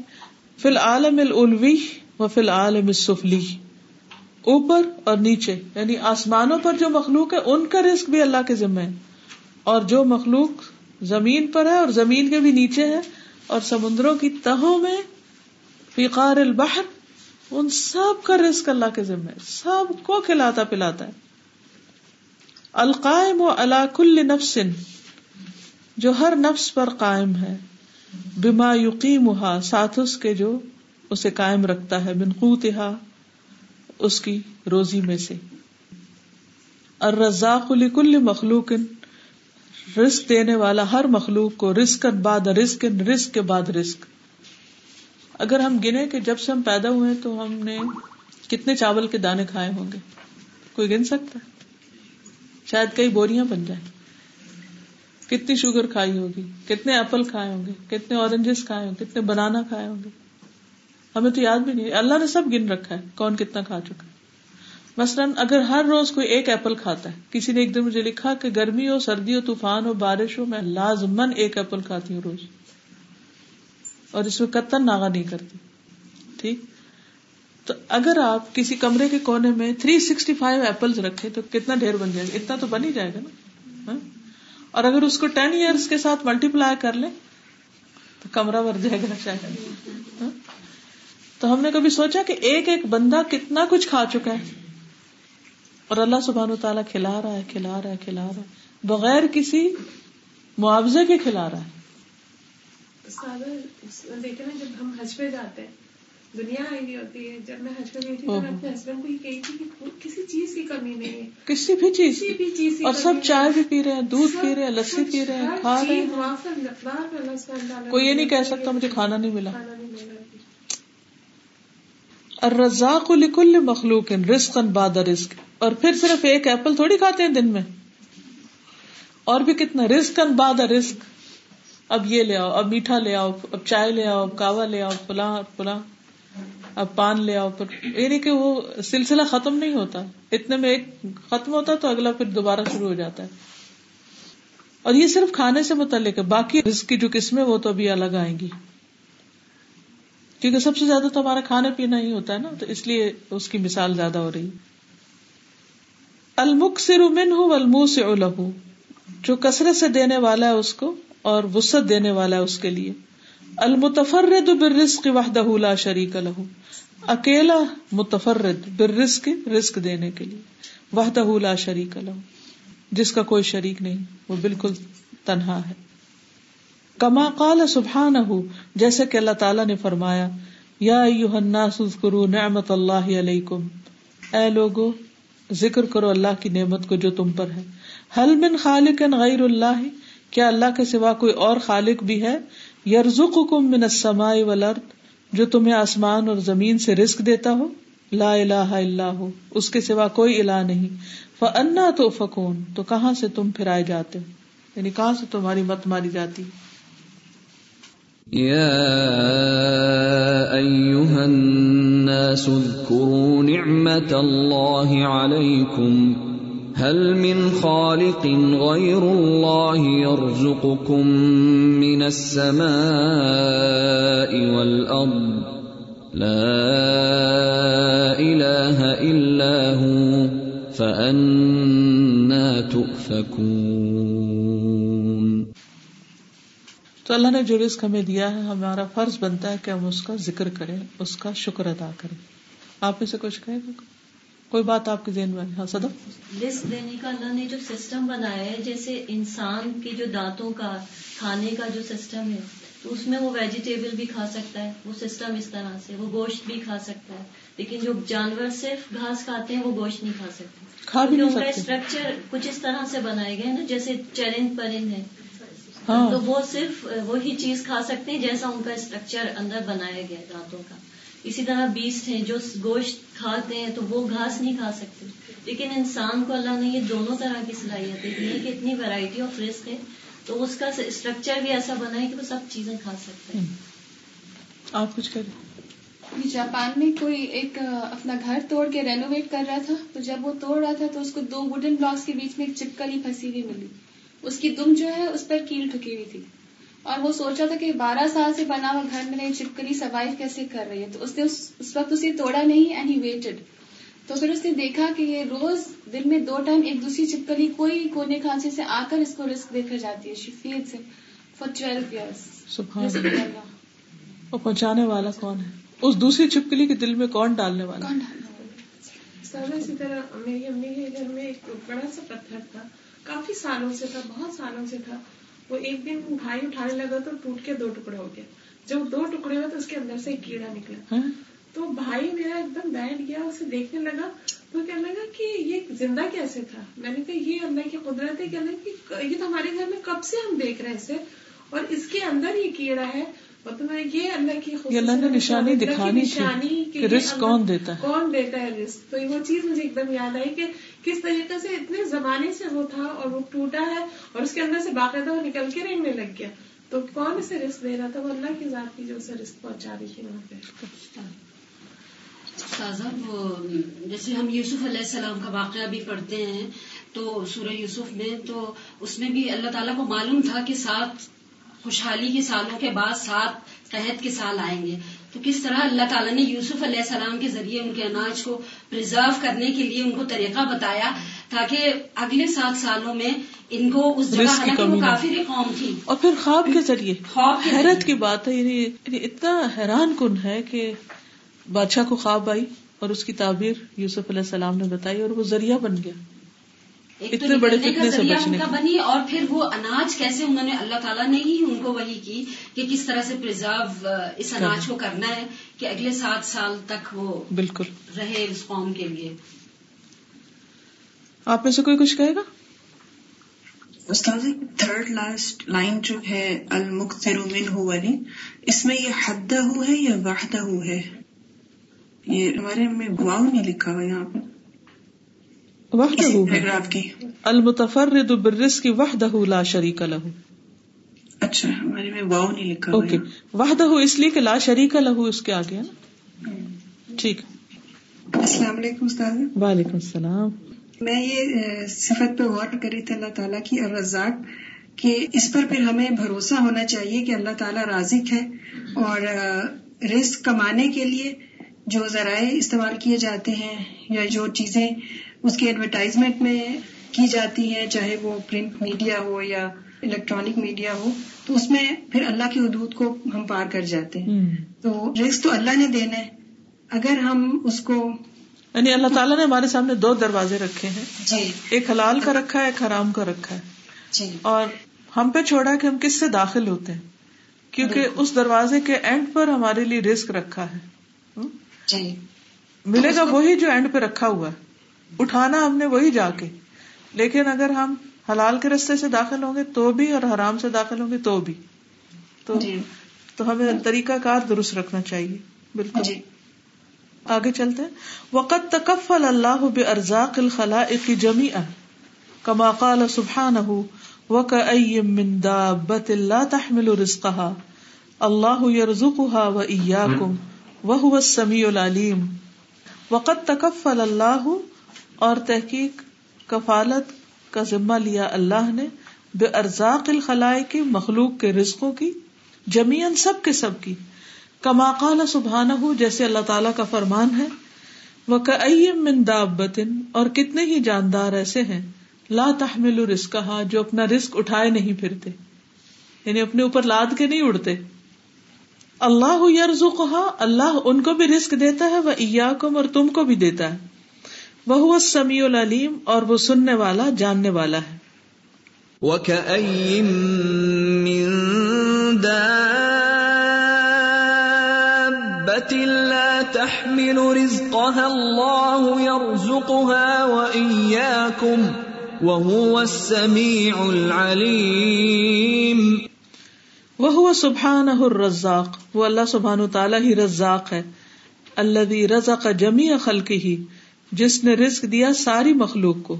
فی العالم العلوی وہ فی العالم سفلی اوپر اور نیچے یعنی آسمانوں پر جو مخلوق ہے، ان کا رزق بھی اللہ کے ذمہ ہے۔ اور جو مخلوق زمین پر ہے اور زمین کے بھی نیچے ہے، اور سمندروں کی تہوں میں فیقار البحر ان سب کا رزق اللہ کے ذمہ ہے۔ سب کو کھلاتا پلاتا ہے۔ القائم و علا کل نفس، جو ہر نفس پر قائم ہے۔ بما یقین ساتھ اس کے جو اسے قائم رکھتا ہے بنقوتہا اس کی روزی میں سے۔ الرزاق لکل مخلوق رسک دینے والا ہر مخلوق کو رسک بعد رسک رسک کے بعد رسک اگر ہم گنے کہ جب سے ہم پیدا ہوئے تو ہم نے کتنے چاول کے دانے کھائے ہوں گے؟ کوئی گن سکتا ہے؟ شاید کئی بوریاں بن جائیں۔ کتنی شوگر کھائی ہوگی؟ کتنے ایپل کھائے ہوں گے؟ کتنے اورنجز کھائے ہوں گے؟ کتنے بنانا کھائے ہوں گے؟ ہمیں تو یاد بھی نہیں۔ اللہ نے سب گن رکھا ہے۔ کون کتنا کھا چکا؟ مثلاً اگر ہر روز کوئی ایک ایپل کھاتا ہے، کسی نے ایک دن مجھے لکھا کہ گرمی ہو، سردی ہو، طوفان ہو، بارش ہو، میں لازمن ایک ایپل کھاتی ہوں روز۔ اور اس میں قطن ناغا نہیں کرتی۔ ٹھیک؟ تو اگر آپ کسی کمرے کے کونے میں تھری سکسٹی فائیو ایپل رکھے تو کتنا ڈھیر بن جائے گا؟ اتنا تو بن ہی جائے گا نا۔ ہاں؟ اور اگر اس کو ٹین ایئرس کے ساتھ ملٹی پلائی کر لیں، تو کمرہ بھر جائے گا شاید۔ ہاں؟ تو ہم نے کبھی سوچا کہ ایک ایک بندہ کتنا کچھ کھا چکا ہے۔ اور اللہ سبحان و تعالیٰ کھلا رہا ہے، کھلا رہا ہے، کھلا رہا ہے۔ بغیر کسی معاوضے کے کھلا رہا ہے۔ دیکھے نا جب ہم حج پہ جاتے ہیں دنیا آئی ہوئی ہوتی ہے جب میں حج پہ گئی تھی تو میں اپنے ہسبینڈ کو یہ کہی تھی کہ کسی چیز کی کمی نہیں ہے۔ کسی بھی چیز کسی بھی چیز کی اور سب چائے بھی پی رہے ہیں دودھ پی رہے ہیں لسی پی رہے ہیں کھا رہے ہیں۔ کوئی یہ نہیں کہہ سکتا مجھے کھانا نہیں ملا۔ الرزاق لکل مخلوق رزق بعد رزق۔ اور پھر صرف ایک ایپل تھوڑی کھاتے ہیں دن میں۔ اور بھی کتنا۔ رزق بعد رزق۔ اب یہ لے آؤ، اب میٹھا لے آؤ، اب چائے لے آؤ، اب کاوا لے آؤ فلاں فلاں اب پان لے آؤ، پھر یہ نہیں کہ وہ سلسلہ ختم نہیں ہوتا۔ اتنے میں ایک ختم ہوتا تو اگلا پھر دوبارہ شروع ہو جاتا ہے۔ اور یہ صرف کھانے سے متعلق ہے، باقی رزق کی جو قسمیں وہ تو ابھی الگ آئیں گی۔ کیونکہ سب سے زیادہ تو ہمارا کھانا پینا ہی ہوتا ہے نا، تو اس لیے اس کی مثال زیادہ ہو رہی۔ المک سر من ہوں المو سے جو کثرت سے دینے والا ہے اس کو اور وسط دینے والا ہے اس کے لیے۔ المتفرد بالرزق وحدہ لا شریک له۔ اکیلا متفرد بالرزق، رزق دینے کے لیے۔ وحدہ لا شریک له۔ جس کا کوئی شریک نہیں، وہ بالکل تنہا ہے۔ کما قال سبحانہ جیسے کہ اللہ تعالی نے فرمایا، یا الناس اذکروا نعمت اللہ علیکم۔ اے لوگو، ذکر کرو اللہ کی نعمت کو جو تم پر ہے۔ حل من خالق غیر اللہ؟ کیا اللہ کے سوا کوئی اور خالق بھی ہے؟ یرزقکم من السماء والارض، جو تمہیں آسمان اور زمین سے رزق دیتا ہو۔ لا الہ الا ہو، اس کے سوا کوئی الہ نہیں۔ فانا توفکون تو کہاں سے تم پھرائے جاتے ہو؟ یعنی کہاں سے تمہاری مت ماری جاتی؟ یا ایوہ الناس اذکروا نعمت اللہ علیکم۔ هل من خالق غير الله يرزقكم من السماء والأرض؟ لا إله إلا هو، فأنا تؤفكون. تو اللہ نے جو رزق ہمیں دیا ہے، ہمارا فرض بنتا ہے کہ ہم اس کا ذکر کریں، اس کا شکر ادا کریں۔ آپ میں سے کچھ کہیں گے؟ کوئی بات آپ کے ذہن میں ہاں رسک دینے کا اللہ نے جو سسٹم بنایا ہے جیسے انسان کے جو دانتوں کا کھانے کا جو سسٹم ہے تو اس میں وہ ویجیٹیبل بھی کھا سکتا ہے وہ سسٹم اس طرح سے وہ گوشت بھی کھا سکتا ہے۔ لیکن جو جانور صرف گھاس کھاتے ہیں وہ گوشت نہیں کھا سکتے۔ ان کا اسٹرکچر کچھ اس طرح سے بنائے گئے نا جیسے چرند پرند ہے ہاں۔ تو وہ صرف وہی چیز کھا سکتے ہیں جیسا ان کا اسٹرکچر اندر بنایا گیا دانتوں کا۔ اسی طرح بیسٹ ہیں جو گوشت کھاتے ہیں تو وہ گھاس نہیں کھا سکتے۔ لیکن انسان کو اللہ نے یہ دونوں طرح کی صلاحیت دی ہے کہ اتنی ویرائٹی آف رسک ہے۔ تو اس کا اسٹرکچر بھی ایسا بنا ہے کہ وہ سب چیزیں کھا سکتے ہیں۔ آپ کچھ کریں جی، جاپان میں کوئی ایک اپنا گھر توڑ کے رینوویٹ کر رہا تھا۔ تو جب وہ توڑ رہا تھا تو اس کو دو ووڈن بلاکس کے بیچ میں ایک چپکلی پھنسی ہوئی ملی۔ اس کی دم جو ہے اس پر کیل ٹھکی ہوئی تھی۔ اور وہ سوچا تھا کہ بارہ سال سے بنا ہوا گھر میں چپکلی سروائو کیسے کر رہی ہے؟ تو اس نے اس وقت اسے توڑا نہیں اینڈ ہی ویٹڈ تو پھر اس نے دیکھا کہ یہ روز دن میں دو ٹائم ایک دوسری چپکلی کوئی کونے کھانسی سے آ کر اس کو رسک دے کر جاتی ہے. شفید سے فار ٹویلو ایئرس اور پہنچانے والا کون ہے؟ اس دوسری چپکلی کے دل میں کون ڈالنے والا کون ڈالنا سر اسی طرح میری امی کے گھر میں ایک بڑا سا پتھر تھا. کافی سالوں سے تھا بہت سالوں سے تھا. وہ ایک دن بھائی اٹھانے لگا تو ٹوٹ کے دو ٹکڑے ہو گیا جب دو ٹکڑے ہوئے تو اس کے اندر سے ایک کیڑا نکلا۔ ہاں؟ تو بھائی میرا ایک دم بیٹھ گیا اسے دیکھنے لگا۔ تو کہنے لگا کہ یہ زندہ کیسے تھا؟ میں نے کہا یہ اللہ کی قدرت ہے۔ کہنے کہ یہ تو ہمارے گھر میں کب سے ہم دیکھ رہے اسے؟ اور اس کے اندر یہ کیڑا ہے۔ مطلب یہ اللہ کی اللہ نے نشانی دکھانی نشانی کون دیتا ہے۔ کون دیتا ہے رزق تو وہ چیز مجھے ایک دم یاد آئی کہ کس طریقے سے اتنے زمانے سے وہ تھا اور وہ ٹوٹا ہے اور اس کے اندر سے باقاعدہ وہ نکل کے رہنے لگ گیا۔ تو کون اسے رزق دے رہا تھا؟ وہ اللہ کی ذات کی جو اسے رزق پہنچا رہی تھی وہاں پہ۔ وہ جیسے ہم یوسف علیہ السلام کا واقعہ بھی پڑھتے ہیں، تو سورہ یوسف میں تو اس میں بھی اللہ تعالیٰ کو معلوم تھا کہ سات خوشحالی کے سالوں کے بعد، سات قحط کے سال آئیں گے۔ تو کس طرح اللہ تعالیٰ نے یوسف علیہ السلام کے ذریعے ان کے اناج کو پرزرو کرنے کے لیے ان کو طریقہ بتایا تاکہ اگلے سات سالوں میں ان کو اس جگہ حالانکہ کمی وہ۔ کافر قوم تھی۔ اور پھر خواب کے ذریعے۔ خواب کے حیرت کی بات ہے یعنی یعنی اتنا حیران کن ہے کہ بادشاہ کو خواب آئی اور اس کی تعبیر یوسف علیہ السلام نے بتائی اور وہ ذریعہ بن گیا۔ اتنے بڑے فتنے سے بچنے کا۔ بنی اور پھر وہ اناج کیسے انہوں نے اللہ تعالیٰ نے ہی ان کو وہی کی کہ کس طرح سے پرزرو اس اناج کو کرنا ہے کہ اگلے سات سال تک وہ بالکل۔ رہے اس قوم کے لیے۔ آپ میں سے کوئی کچھ کہے گا؟ استاد تھرڈ لاسٹ لائن جو ہے المختر منہ ولی اس میں یہ حد ہے یا وحدہ ہے؟ یہ ہمارے میں واؤ نہیں لکھا ہوا یہاں پہ وحدہ المتفرد بالرزق وحدہ لا شریک لہ اچھا ہمارے میں واؤ نہیں لکھا اوکے۔ وحدہ اس لیے کہ لا شریک لہ اس کے آگے ہے نا۔ ٹھیک۔ السلام علیکم استاد وعلیکم السلام۔ میں یہ صفت پہ غور کری تھی اللہ تعالیٰ کی الرزاق کہ اس پر پھر ہمیں بھروسہ ہونا چاہیے کہ اللہ تعالیٰ رازق ہے اور رزق کمانے کے لیے جو ذرائع استعمال کیے جاتے ہیں یا جو چیزیں اس کے ایڈورٹائزمنٹ میں کی جاتی ہیں چاہے وہ پرنٹ میڈیا ہو یا الیکٹرانک میڈیا ہو تو اس میں پھر اللہ کی حدود کو ہم پار کر جاتے ہیں۔ تو رزق تو اللہ نے دینا ہے۔ اگر ہم اس کو یعنی اللہ تعالیٰ نے ہمارے سامنے دو دروازے رکھے ہیں۔ جی۔ ایک حلال کا رکھا ہے ایک حرام کا رکھا ہے۔ جی۔ اور ہم پہ چھوڑا ہے کہ ہم کس سے داخل ہوتے ہیں۔ کیونکہ اس دروازے کے اینڈ پر ہمارے لیے رسک رکھا ہے؟ جی۔ ملے گا وہی جو اینڈ پہ رکھا ہوا ہے۔ اٹھانا ہم نے وہی جا کے۔ لیکن اگر ہم حلال کے رستے سے داخل ہوں گے تو بھی اور حرام سے داخل ہوں گے تو بھی۔ تو جی۔ تو ہمیں طریقہ کار درست رکھنا چاہیے۔ بالکل۔ جی۔ آگے چلتے ہیں۔ وقت تکفل اللہ بارزاق الخلائق جميعا كما قال سبحانه وكأي من دابة لا تحمل رزقها الله يرزقها وإياكم وهو السميع العليم۔ وقد تکفل اللہ اور تحقیق کفالت کا ذمہ لیا اللہ نے بے ارزاق الخلائق مخلوق کے رزقوں کی جمیان سب کے سب کی۔ کما قال سبحانہ، جیسے اللہ تعالیٰ کا فرمان ہے وہ من دابتن اور کتنے ہی جاندار ایسے ہیں، لا تحمل رزقها، جو اپنا رزق اٹھائے نہیں پھرتے۔ یعنی اپنے اوپر لاد کے نہیں اڑتے۔ اللہ یرزقها اللہ ان کو بھی رزق دیتا ہے وہ ایاکم اور تم کو بھی دیتا ہے۔ وہ السمیع العلیم اور وہ سننے والا جاننے والا ہے۔ وكأي من دابة لا تحمل رزقها الله يرزقها وإياكم وهو السميع العليم۔ وہ سبحانہ الرزاق وہ اللہ سبحانہ تعالیٰ ہی رزاق ہے الذي رزق جميع خلقه جس نے رزق دیا ساری مخلوق کو،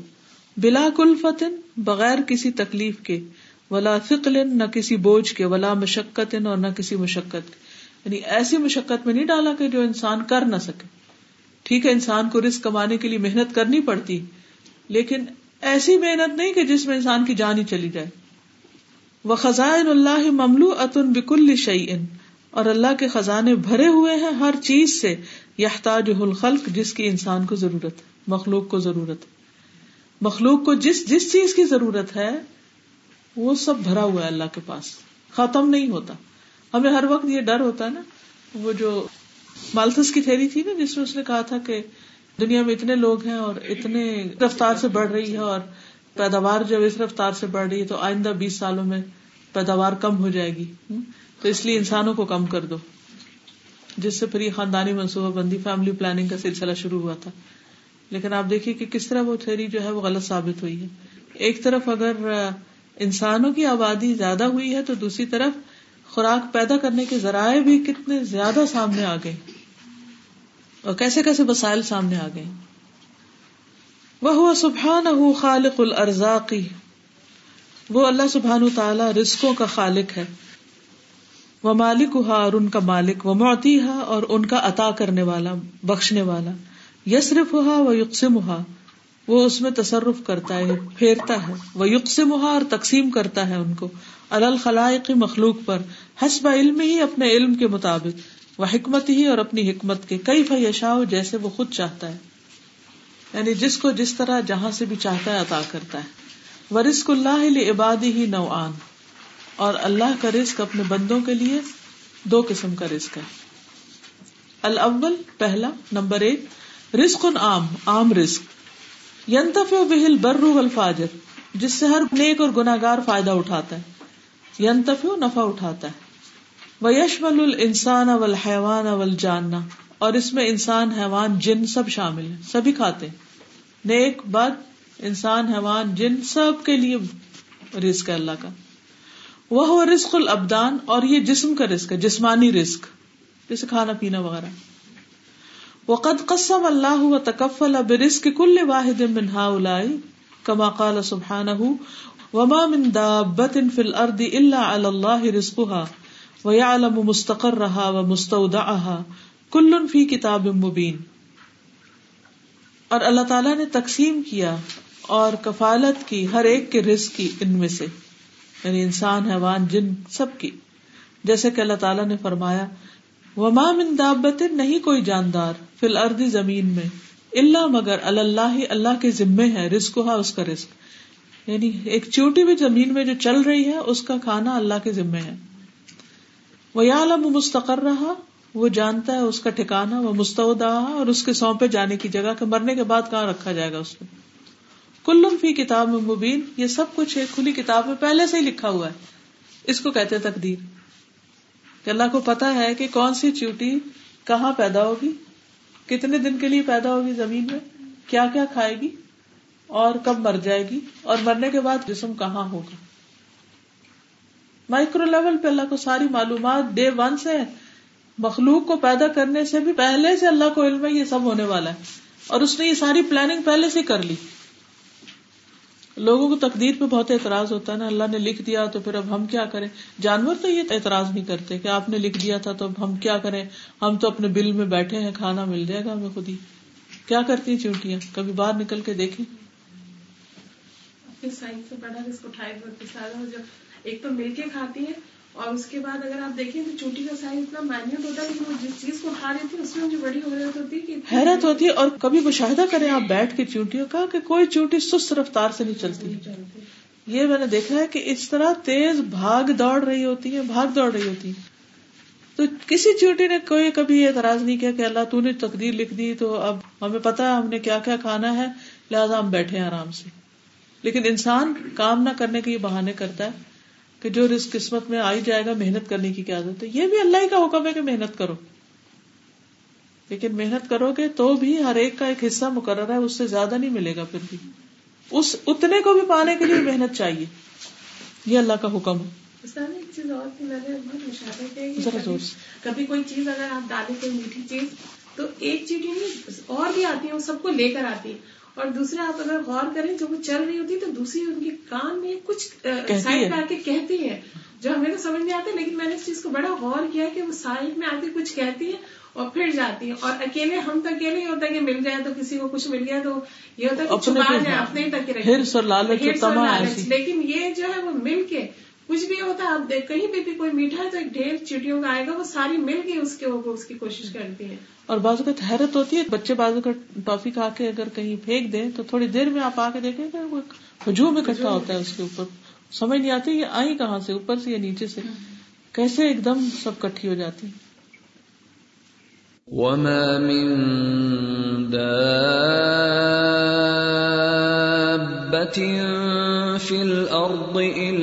بلا کلفتن بغیر کسی تکلیف کے، ولا ثقل نہ کسی بوجھ کے، ولا مشقت اور نہ کسی مشقت کے۔ یعنی ایسی مشقت میں نہیں ڈالا کہ جو انسان کر نہ سکے۔ ٹھیک ہے، انسان کو رزق کمانے کے لیے محنت کرنی پڑتی، لیکن ایسی محنت نہیں کہ جس میں انسان کی جان ہی چلی جائے۔ وہ خزائن اللہ مملو اتن بکل شعین اور اللہ کے خزانے بھرے ہوئے ہیں ہر چیز سے۔ یحتاج الخلق، جس کی انسان کو ضرورت مخلوق کو ضرورت مخلوق کو جس جس چیز کی ضرورت ہے، وہ سب بھرا ہوا ہے اللہ کے پاس۔ ختم نہیں ہوتا۔ ہمیں ہر وقت یہ ڈر ہوتا ہے نا، وہ جو مالتس کی تھیری تھی نا، جس میں اس نے کہا تھا کہ دنیا میں اتنے لوگ ہیں اور اتنے رفتار سے بڑھ رہی ہے اور پیداوار جب اس رفتار سے بڑھ رہی ہے، تو آئندہ بیس سالوں میں پیداوار کم ہو جائے گی۔ تو اس لیے انسانوں کو کم کر دو۔ جس سے پھر یہ خاندانی منصوبہ بندی فیملی پلاننگ کا سلسلہ شروع ہوا تھا۔ لیکن آپ دیکھیے کہ کس طرح وہ تھیری جو ہے وہ غلط ثابت ہوئی ہے۔ ایک طرف اگر انسانوں کی آبادی زیادہ ہوئی ہے تو دوسری طرف خوراک پیدا کرنے کے ذرائع بھی کتنے زیادہ سامنے آ گئے۔ اور کیسے کیسے وسائل سامنے آ گئے۔ وہ سبحان خالق الرزاقی وہ اللہ سبحان تعالی رسکوں کا خالق ہے۔ وہ مالک ہوا اور ان کا مالک وہ موتی ہا اور ان کا عطا کرنے والا، بخشنے والا۔ یسرف ہوا وہ یقسم ہوا وہ اس میں تصرف کرتا ہے، پھیرتا ہے۔ وہ یقسم ہوا اور تقسیم کرتا ہے ان کو۔ الخلائق مخلوق پر۔ حسب علم ہی اپنے علم کے مطابق۔ وہ حکمت ہی اور اپنی حکمت کے۔ کئی فیشا جیسے وہ خود چاہتا ہے۔ یعنی جس کو جس طرح جہاں سے بھی چاہتا ہے عطا کرتا ہے۔ وہ رسک اللہ عبادی ہی نوعان۔ اور اللہ کا رزق اپنے بندوں کے لیے دو قسم کا رزق ہے۔ الاول، پہلا، نمبر ایک رزق عام عام رزق۔ ینتف بہل برو الفاجر جس سے ہر نیک اور گناگار فائدہ اٹھاتا ہے۔ ینتف نفع اٹھاتا ہے۔ وہ یشمل السان اول حیوان اول جاننا اور اس میں انسان، حیوان، جن سب شامل ہیں، سبھی کھاتے نیک، بد، انسان، حیوان، جن، سب کے لیے رزق ہے اللہ کا۔ وہ رزق الابدان اور یہ جسم کا رزق ہے، جسمانی رزق، جیسے کھانا پینا وغیرہ۔ وقد قسم اللہ و تکفل برزق کل واحد من هؤلاء كما قال سبحانه وما من دابة في الارض الا على الله رزقها ويعلم مستقرها ومستودعها كل في كتاب مبين اور اللہ تعالیٰ نے تقسیم کیا اور کفالت کی ہر ایک کے رزق کی ان میں سے۔ یعنی انسان، حیوان، جن، سب کی۔ جیسے کہ اللہ تعالیٰ نے فرمایا، وما من دابت نہیں کوئی جاندار فی الارض زمین میں اللہ مگر اللہ اللہ کے ذمے ہے رزق ہا اس کا رزق۔ یعنی ایک چوٹی بھی زمین میں جو چل رہی ہے، اس کا کھانا اللہ کے ذمے ہے۔ وہ یا مستقر رہا وہ جانتا ہے، اس کا ٹھکانا وہ مستعود اور اس کے سونپے جانے کی جگہ کے مرنے کے بعد کہاں رکھا جائے گا اس کو۔ کلن فی کتاب میں مبین، یہ سب کچھ ایک کھلی کتاب میں پہلے سے ہی لکھا ہوا ہے۔ اس کو کہتے تقدیر۔ کہ اللہ کو پتا ہے کہ کون سی چیوٹی کہاں پیدا ہوگی، کتنے دن کے لیے پیدا ہوگی زمین میں، کیا کیا کھائے گی، اور کب مر جائے گی، اور مرنے کے بعد جسم کہاں ہوگا۔ مائکرو لیول پہ اللہ کو ساری معلومات ڈے ون سے مخلوق کو پیدا کرنے سے بھی پہلے سے اللہ کو علم ہے، یہ سب ہونے والا ہے۔ اور اس نے یہ ساری پلاننگ پہلے سے کر لی۔ لوگوں کو تقدیر پہ بہت اعتراض ہوتا ہے نا، اللہ نے لکھ دیا تو پھر اب ہم کیا کریں؟ جانور تو یہ اعتراض نہیں کرتے کہ آپ نے لکھ دیا تھا تو اب ہم کیا کریں؟ ہم تو اپنے بل میں بیٹھے ہیں، کھانا مل جائے گا ہمیں خود ہی۔ کیا کرتی ہیں چونٹیاں؟ کبھی باہر نکل کے دیکھیں؟ سائنس سے بڑا اس کو ایک تو مل کے کھاتی ہے اور اس کے بعد اگر آپ دیکھیں تو چوٹی کا سائز اتنا مائنیوٹ ہوتا ہے لیکن وہ جس چیز کو کھا رہی تھی اس میں مجھے بڑی حیرت ہوتی ہے حیرت ہوتی ہے اور کبھی مشاہدہ کریں آپ بیٹھ کے چونٹیوں کا کہ کوئی چونٹی سست رفتار سے نہیں چلتی۔ یہ میں نے دیکھا ہے کہ اس طرح تیز بھاگ دوڑ رہی ہوتی ہے بھاگ دوڑ رہی ہوتی ہے تو کسی چوٹی نے کوئی کبھی اعتراض نہیں کیا کہ اللہ تو نے تقدیر لکھ دی تو اب ہمیں پتا ہے ہم نے کیا کیا کھانا ہے لہٰذا ہم بیٹھے آرام سے۔ لیکن انسان کام نہ کرنے کے یہ بہانے کرتا ہے۔ کہ جو رسک قسمت میں آئی جائے گا محنت کرنے کی کیا ضرورت ہے؟ یہ بھی اللہ ہی کا حکم ہے کہ محنت کرو۔ لیکن محنت کرو گے تو بھی ہر ایک کا ایک حصہ مقرر ہے اس سے زیادہ نہیں ملے گا پھر بھی۔ اس اتنے کو بھی پانے کے لیے محنت چاہیے۔ یہ اللہ کا حکم ہے۔ ایک چیز اور تھی میں نے بہت مشاہدہ کبھی کوئی چیز اگر آپ ڈالیں کوئی میٹھی چیز تو ایک چیٹی نہیں اور بھی آتی ہے وہ سب کو لے کر آتی ہے۔ اور دوسرے آپ اگر غور کریں جب وہ چل رہی ہوتی تو دوسری ان کے کان میں کچھ سائڈ کر کے کہتی ہے۔ جو ہمیں تو سمجھ نہیں آتا لیکن میں نے اس چیز کو بڑا غور کیا کہ وہ سائڈ میں آتی کچھ کہتی ہے اور پھر جاتی ہے۔ اور اکیلے ہم تو اکیلے ہی ہوتا ہے کہ مل جائے تو کسی کو کچھ مل گیا تو یہ ہوتا ہے کہ چھپا جائے اپنے تک رہے لیکن یہ جو ہے وہ مل کے کچھ بھی ہوتا ہے آپ دیکھ کہیں بھی بھی کوئی میٹھا ہے تو ایک ڈھیر چیٹیوں کا آئے گا وہ ساری مل کے اس کے اوپر اس کی کوشش کرتی ہیں اور بعض اوقات حیرت ہوتی ہے بچے بعض اوقات ٹافی کھا کے اگر کہیں پھینک دیں تو تھوڑی دیر میں آپ آ کے دیکھیں کہ وہ ہجوم اکٹھا ہوتا ہے اس کے اوپر۔ سمجھ نہیں آتی یہ آئی کہاں سے اوپر سے یا نیچے سے۔ کیسے ایک دم سب کٹھی ہو جاتی۔ وما من دابة في الأرض إلا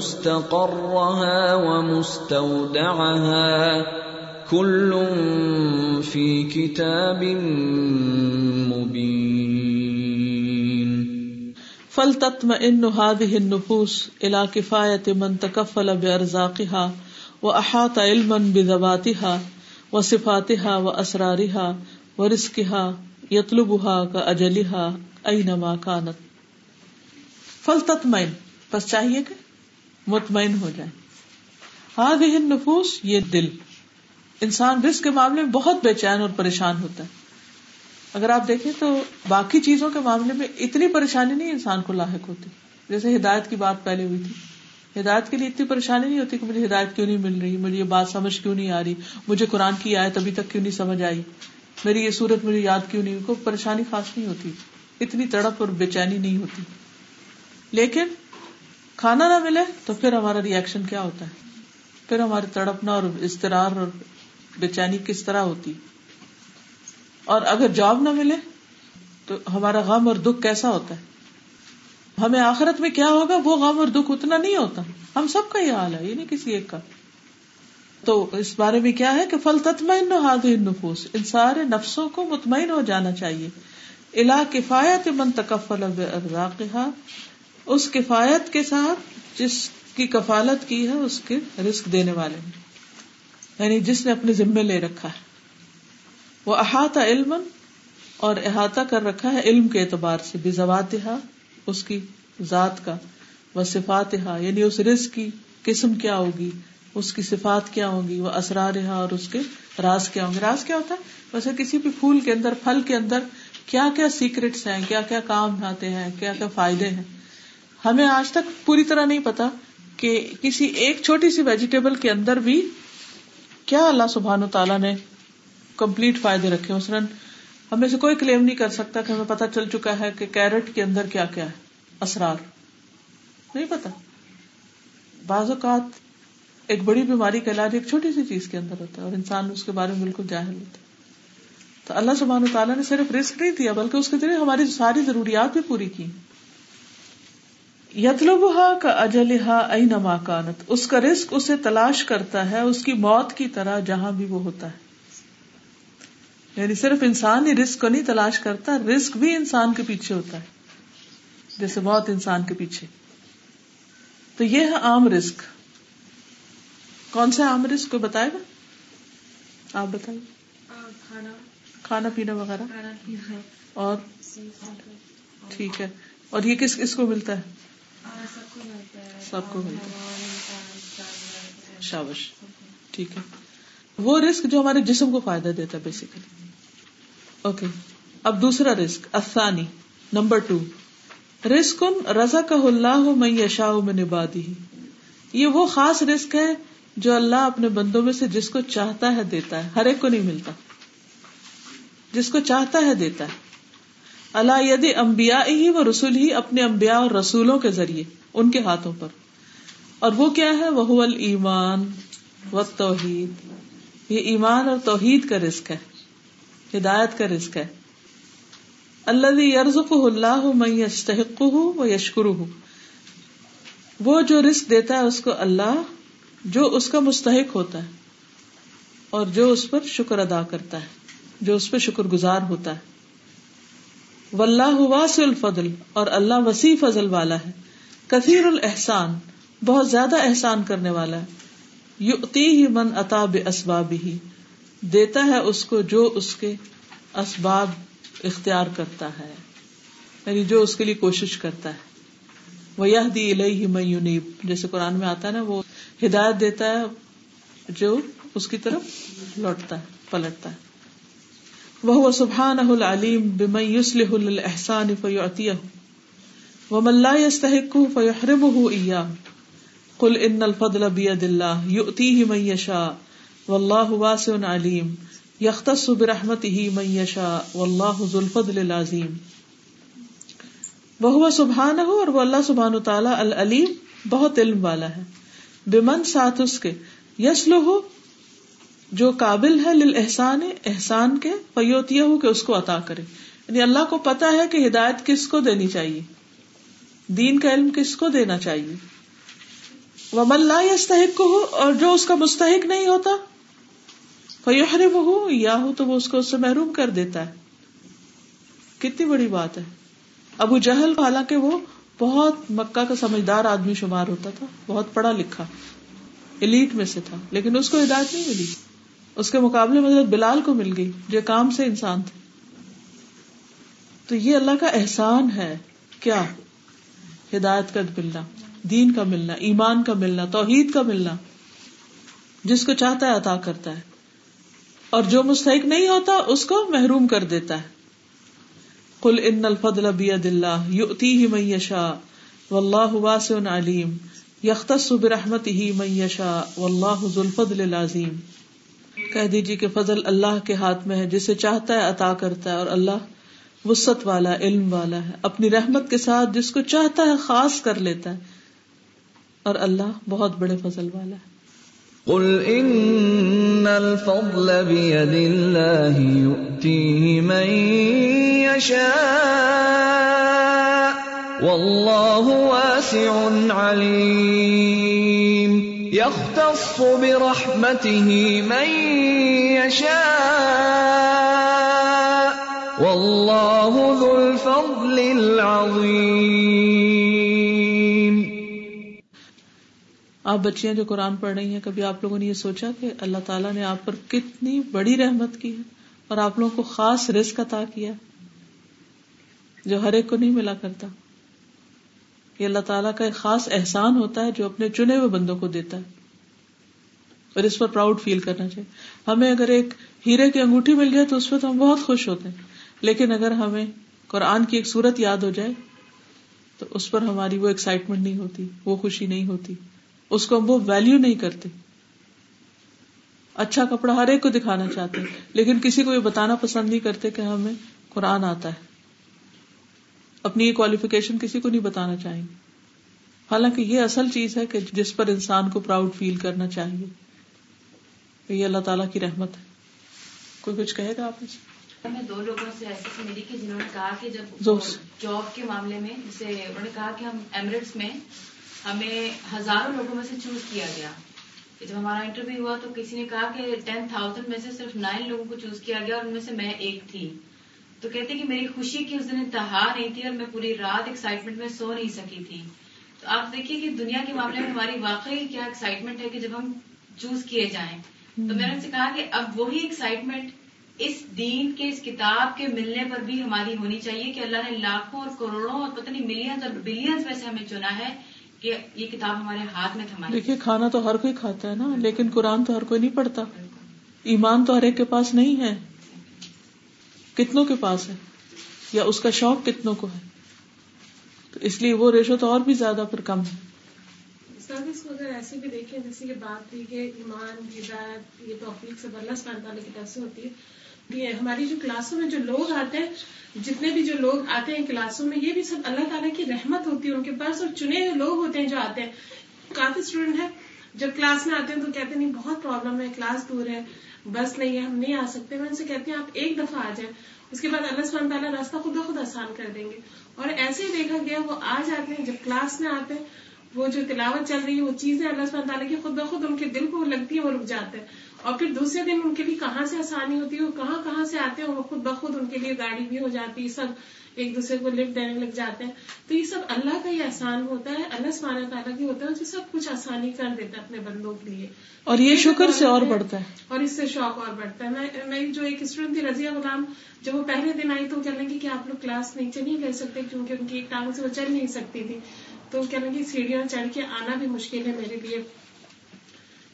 مستقرها ومستودعها. كل في كتاب مبين. فلتطمئن هذه النفوس الى كفايه من تكفل بارزاقها واحاط علما بذواتها وصفاتها واسرارها ورزقها يطلبها كاجلها اينما كانت. فلتطمئن. بس چاہیے کہ مطمئن ہو جائے هذه النفوس، یہ دل۔ انسان رزق کے معاملے میں بہت بے چین اور پریشان ہوتا ہے۔ اگر آپ دیکھیں تو باقی چیزوں کے معاملے میں اتنی پریشانی نہیں انسان کو لاحق ہوتی۔ جیسے ہدایت کی بات پہلے ہوئی تھی۔ ہدایت کے لیے اتنی پریشانی نہیں ہوتی کہ مجھے ہدایت کیوں نہیں مل رہی؟ مجھے یہ بات سمجھ کیوں نہیں آ رہی؟ مجھے قرآن کی آیت ابھی تک کیوں نہیں سمجھ آئی؟ میری یہ صورت مجھے یاد کیوں نہیں؟ کوئی پریشانی خاص نہیں ہوتی۔ اتنی تڑپ اور بے چینی نہیں ہوتی۔ لیکن کھانا نہ ملے تو پھر ہمارا ریئیکشن کیا ہوتا ہے؟ پھر ہماری تڑپنا اور استرار اور بے چینی کس طرح ہوتی؟ اور اگر جاب نہ ملے تو ہمارا غم اور دکھ کیسا ہوتا ہے؟ ہمیں آخرت میں کیا ہوگا؟ وہ غم اور دکھ اتنا نہیں ہوتا۔ ہم سب کا یہ حال ہے، یہ نہیں کسی ایک کا۔ تو اس بارے میں کیا ہے کہ فل تطمئن نفوس ان سارے نفسوں کو مطمئن ہو جانا چاہیے۔ الا کفایت من تکفل اس کفایت کے ساتھ جس کی کفالت کی ہے، اس کے رسک دینے والے نے یعنی جس نے اپنے ذمے لے رکھا ہے۔ وہ احاطہ علم اور احاطہ کر رکھا ہے علم کے اعتبار سے بھی زوات اس کی ذات کا، وہ صفات یعنی اس رزق کی قسم کیا ہوگی، اس کی صفات کیا ہوگی وہ اسرار اور اس کے راز کیا ہوں گے۔ راز کیا ہوتا ہے؟ ویسے کسی بھی پھول کے اندر، پھل کے اندر کیا کیا سیکرٹس ہیں، کیا کیا کام آتے ہیں، کیا کیا فائدے ہیں۔ ہمیں آج تک پوری طرح نہیں پتا کہ کسی ایک چھوٹی سی ویجیٹیبل کے اندر بھی کیا اللہ سبحان و تعالیٰ نے کمپلیٹ فائدے رکھے مثلاً ہمیں سے کوئی کلیم نہیں کر سکتا کہ ہمیں پتا چل چکا ہے کہ کیرٹ کے اندر کیا کیا ہے، اسرار۔ نہیں پتا۔ بعض اوقات ایک بڑی بیماری کا علاج ایک چھوٹی سی چیز کے اندر ہوتا ہے اور انسان اس کے بارے میں بالکل جاہل ہوتا ہے۔ تو اللہ سبحان تعالیٰ نے صرف رسک نہیں دیا، بلکہ اس کے ذریعے ہماری ساری ضروریات بھی پوری کی۔ یتلبہ کا اجلحا ائی نما کانت اس کا رسک اسے تلاش کرتا ہے اس کی موت کی طرح جہاں بھی وہ ہوتا ہے۔ یعنی صرف انسان ہی رسک کو نہیں تلاش کرتا رسک بھی انسان کے پیچھے ہوتا ہے۔ جیسے موت انسان کے پیچھے۔ تو یہ ہے عام رسک کون سا عام رسک کو بتائے گا؟ آپ بتائیے۔ کھانا۔ پینا وغیرہ۔ اور؟ ٹھیک ہے۔ اور یہ کس کس کو ملتا ہے؟ سب کو ملتا ہے۔ شابش ٹھیک ہے۔ وہ رسک جو ہمارے جسم کو فائدہ دیتا ہے بیسیکلی اوکے اب دوسرا رسک افسانی نمبر ٹو۔ رسک رضا کا اللہ میں یشا میں نبادی یہ وہ خاص رسک ہے جو اللہ اپنے بندوں میں سے جس کو چاہتا ہے دیتا ہے، ہر ایک کو نہیں ملتا۔ جس کو چاہتا ہے دیتا ہے۔ اللہ یدی امبیا ہی و رسول ہی اپنے امبیا اور رسولوں کے ذریعے، ان کے ہاتھوں پر۔ اور وہ کیا ہے؟ وہ ایمان و توحید یہ ایمان اور توحید کا رسک ہے، ہدایت کا رسک ہے۔ اللہ یرز اللہ میں یشتحق ہوں وہ یشکر ہوں وہ جو رسک دیتا ہے، اس کو اللہ، جو اس کا مستحق ہوتا ہے، اور جو اس پر شکر ادا کرتا ہے، جو اس پہ شکر گزار ہوتا ہے۔ واللہ واسع الفضل اور اللہ وسیع فضل والا ہے۔ کثیر الحسان بہت زیادہ احسان کرنے والا ہے۔ یؤتی ہی من عطا اسباب ہی دیتا ہے اس کو جو اس کے اسباب اختیار کرتا ہے یعنی جو اس کے لیے کوشش کرتا ہے۔ وہ یہ دی الہی میونیب جیسے قرآن میں آتا ہے نا، وہ ہدایت دیتا ہے جو اس کی طرف لوٹتا ہے، پلٹتا ہے۔ وہ سبحان العلیم بمن يصلح للاحسان فيعطيه، ومن لا يستحقه فيحرمه اياه قل ان الفضل بيد الله، يؤتيه من يشاء، والله واسع عليم، يختص برحمته من يشاء، والله ذو الفضل العظيم. وہ سبحانہ اور وہ اللہ سبحانہ تعالیٰ العلیم، بہت علم والا ہے. بمن ساتھ اس کے یسلو جو قابل ہے لل احسان احسان کے فیوتیا ہو کہ اس کو عطا کرے۔ یعنی اللہ کو پتا ہے کہ ہدایت کس کو دینی چاہیے۔ دین کا علم کس کو دینا چاہیے۔ وہ ملا یستحق کو ہو اور جو اس کا مستحق نہیں ہوتا فیوہر وہ ہو یا ہو تو وہ اس کو اس سے محروم کر دیتا ہے۔ کتنی بڑی بات ہے۔ ابو جہل، حالانکہ وہ بہت مکہ کا سمجھدار آدمی شمار ہوتا تھا، بہت پڑھا لکھا ایلیٹ میں سے تھا، لیکن اس کو ہدایت نہیں ملی۔ اس کے مقابلے میں بلال کو مل گئی، جو کام سے انسان تھے تو یہ اللہ کا احسان ہے، کیا؟ ہدایت کا ملنا، دین کا ملنا، ایمان کا ملنا، توحید کا ملنا۔ جس کو چاہتا ہے عطا کرتا ہے۔ اور جو مستحق نہیں ہوتا، اس کو محروم کر دیتا ہے۔ کل ان الفضل بید اللہ، یؤتیہ من یشاء، واللہ واسع علیم، یختص برحمتہ من یشاء، واللہ ذو الفضل العظیم۔ کہہ دیجیے کہ فضل اللہ کے ہاتھ میں ہے، جسے چاہتا ہے عطا کرتا ہے اور اللہ وسط والا، علم والا ہے۔ اپنی رحمت کے ساتھ جس کو چاہتا ہے خاص کر لیتا ہے۔ اور اللہ بہت بڑے فضل والا ہے۔ قل ان الفضل بيد الله يؤتيه من يشاء والله واسع عليم۔ يختص برحمته من يشاء. والله ذو الفضل العظيم. آپ بچیاں جو قرآن پڑھ رہی ہیں، کبھی آپ لوگوں نے یہ سوچا کہ اللہ تعالیٰ نے آپ پر کتنی بڑی رحمت کی ہے اور آپ لوگوں کو خاص رزق عطا کیا جو ہر ایک کو نہیں ملا کرتا۔ یہ اللہ تعالیٰ کا ایک خاص احسان ہوتا ہے جو اپنے چنے ہوئے بندوں کو دیتا ہے اور اس پر پراؤڈ فیل کرنا چاہیے۔ ہمیں اگر ایک ہیرے کی انگوٹھی مل جائے تو اس پہ تو ہم بہت خوش ہوتے ہیں۔ لیکن اگر ہمیں قرآن کی ایک صورت یاد ہو جائے تو اس پر ہماری وہ ایکسائٹمنٹ نہیں ہوتی، وہ خوشی نہیں ہوتی۔ اس کو ہم وہ ویلو نہیں کرتے۔ اچھا کپڑا ہر ایک کو دکھانا چاہتے لیکن کسی کو یہ بتانا پسند نہیں کرتے کہ ہمیں قرآن آتا ہے۔ اپنی یہ کوالیفکیشن کسی کو نہیں بتانا چاہیں گے۔ حالانکہ یہ اصل چیز ہے کہ جس پر انسان کو پراؤڈ فیل کرنا چاہیے۔ یہ اللہ تعالیٰ کی رحمت ہے۔ کوئی کچھ کہے گا آپ میں؟ دو لوگوں سے ایسے ملی کہ جنہوں نے کہا کہ جب جاب کے معاملے میں جیسے انہوں نے کہا کہ ہم ایمریٹس میں ہمیں ہزاروں لوگوں میں سے چوز کیا گیا۔ جب ہمارا انٹرویو ہوا تو کسی نے کہا کہ ٹین تھاؤزینڈ میں سے صرف نائن لوگوں کو چوز کیا گیا اور ان میں سے میں ایک تھی۔ تو کہتے کہ میری خوشی کی اس دن انتہا نہیں تھی اور میں پوری رات ایکسائٹمنٹ میں سو نہیں سکی تھی۔ تو آپ دیکھیے کہ دنیا کے معاملے میں ہماری واقعی کیا ایکسائٹمنٹ ہے کہ جب ہم چوز کیے جائیں۔ تو میں نے ان سے کہا کہ اب وہی ایکسائٹمنٹ اس دین کے، اس کتاب کے ملنے پر بھی ہماری ہونی چاہیے کہ اللہ نے لاکھوں اور کروڑوں اور پتہ نہیں ملینز اور بلینز میں سے ہمیں چنا ہے کہ یہ کتاب ہمارے ہاتھ میں تھمائی۔ دیکھیے، کھانا تو ہر کوئی کھاتا ہے نا، لیکن قرآن تو ہر کوئی نہیں پڑھتا۔ ایمان تو ہر ایک کے پاس نہیں ہے۔ کتنوں کے پاس ہے یا اس کا شوق کتنوں کو ہے؟ تو اس لیے وہ ریشو تو اور بھی زیادہ پر کم ہے۔ اس کو اگر ایسے بھی دیکھیں، جیسے کہ بات تھی کہ ایمان، ہدایت، یہ توفیق سے اللہ سبحانہ تعالیٰ کی طرف سے ہوتی ہے۔ ہماری جو کلاسوں میں جو لوگ آتے ہیں، جتنے بھی جو لوگ آتے ہیں کلاسوں میں، یہ بھی سب اللہ تعالیٰ کی رحمت ہوتی ہے، ان کے پاس اور چنے ہوئے لوگ ہوتے ہیں جو آتے ہیں۔ کافی اسٹوڈینٹ ہیں، جب کلاس میں آتے ہیں تو کہتے ہیں، نہیں، بہت پرابلم ہے کلاس دور ہے۔ بس نہیں ہے ہم نہیں آ سکتے۔ میں ان سے کہتی ہوں، آپ ایک دفعہ آ جائیں۔ اس کے بعد اللہ سبحانہ تعالیٰ راستہ خود بخود آسان کر دیں گے۔ اور ایسے ہی دیکھا گیا، وہ آ جاتے ہیں، جب کلاس میں آتے ہیں، وہ جو تلاوت چل رہی ہے، وہ چیزیں اللہ سبحانہ تعالیٰ کی خود بخود ان کے دل کو لگتی ہے وہ رک جاتے ہیں۔ اور پھر دوسرے دن ان کے لیے کہاں سے آسانی ہوتی ہے، وہ کہاں کہاں سے آتے ہیں، وہ خود بخود ان کے لیے گاڑی بھی ہو جاتی ہے، سب ایک دوسرے کو لفٹ دینے لگ جاتے ہیں۔ تو یہ سب اللہ کا ہی احسان ہوتا ہے اللہ سمانا تعالیٰ کی ہوتا ہے اسے سب کچھ آسانی کر دیتا ہے اپنے بندوں کے لیے۔ اور یہ شکر سے اور بڑھتا ہے۔ اور اس سے شوق اور بڑھتا ہے۔ میں جو ایک اسٹوڈنٹ تھی رضیہ غلام جب وہ پہلے دن آئی تو کہنے لگی کہ آپ لوگ کلاس نیچے نہیں لے سکتے کیونکہ ان کی ایک ٹانگ سے وہ چل نہیں سکتی تھی۔ تو کہنے لگی سیڑھیاں چڑھ کے آنا بھی مشکل ہے میرے لیے۔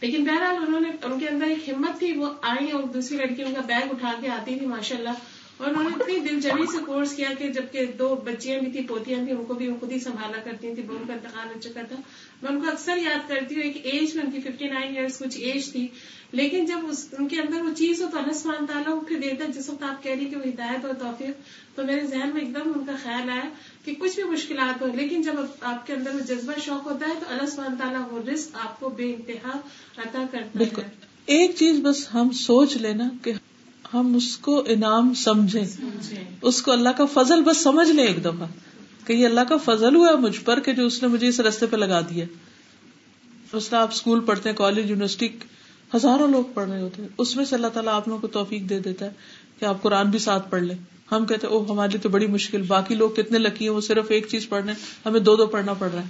لیکن بہرحال انہوں نے ان کے اندر ایک ہمت تھی وہ آئی اور دوسری لڑکی ان کا بیگ اٹھا کے آتی تھی ماشاء اللہ اور انہوں نے اتنی دلچسپی سے کورس کیا کہ جبکہ دو بچیاں بھی تھی پوتیاں بھی، ان کو بھی خود ہی سنبھالا کرتی تھی ان کا انتقال ہو چکا تھا میں ان کو اکثر یاد کرتی ہوں، ایک ایج میں ان کی ففٹی نائن ایئرس کچھ ایج تھی۔ لیکن جب اس، ان کے اندر وہ چیز ہو تو اللہ سبحانہ تعالیٰ وہ پھر دیتا جس وقت آپ کہہ رہی کہ وہ ہدایت اور توفیق، تو میرے ذہن میں ایک دم ان کا خیال آیا کہ کچھ بھی مشکلات ہو لیکن جب آپ کے اندر وہ جذبہ شوق ہوتا ہے تو اللہ سبحانہ تعالیٰ وہ رزق آپ کو بے انتہا عطا کرتا بالکل۔ ہے ایک چیز بس ہم سوچ لینا کہ ہم اس کو انعام سمجھیں۔ اس کو اللہ کا فضل بس سمجھ لیں ایک دفعہ کہ یہ اللہ کا فضل ہوا مجھ پر کہ جو اس نے مجھے اس رستے پہ لگا دیا۔ اس طرح آپ اسکول پڑھتے ہیں، کالج، یونیورسٹی، ہزاروں لوگ پڑھ رہے ہوتے ہیں۔ اس میں سے اللہ تعالیٰ آپ لوگوں کو توفیق دے دیتا ہے کہ آپ قرآن بھی ساتھ پڑھ لیں۔ ہم کہتے او ہمارے لیے تو بڑی مشکل۔ باقی لوگ کتنے لکی ہیں، وہ صرف ایک چیز پڑھ رہے ہیں ہمیں دو دو پڑھنا پڑ رہا ہے۔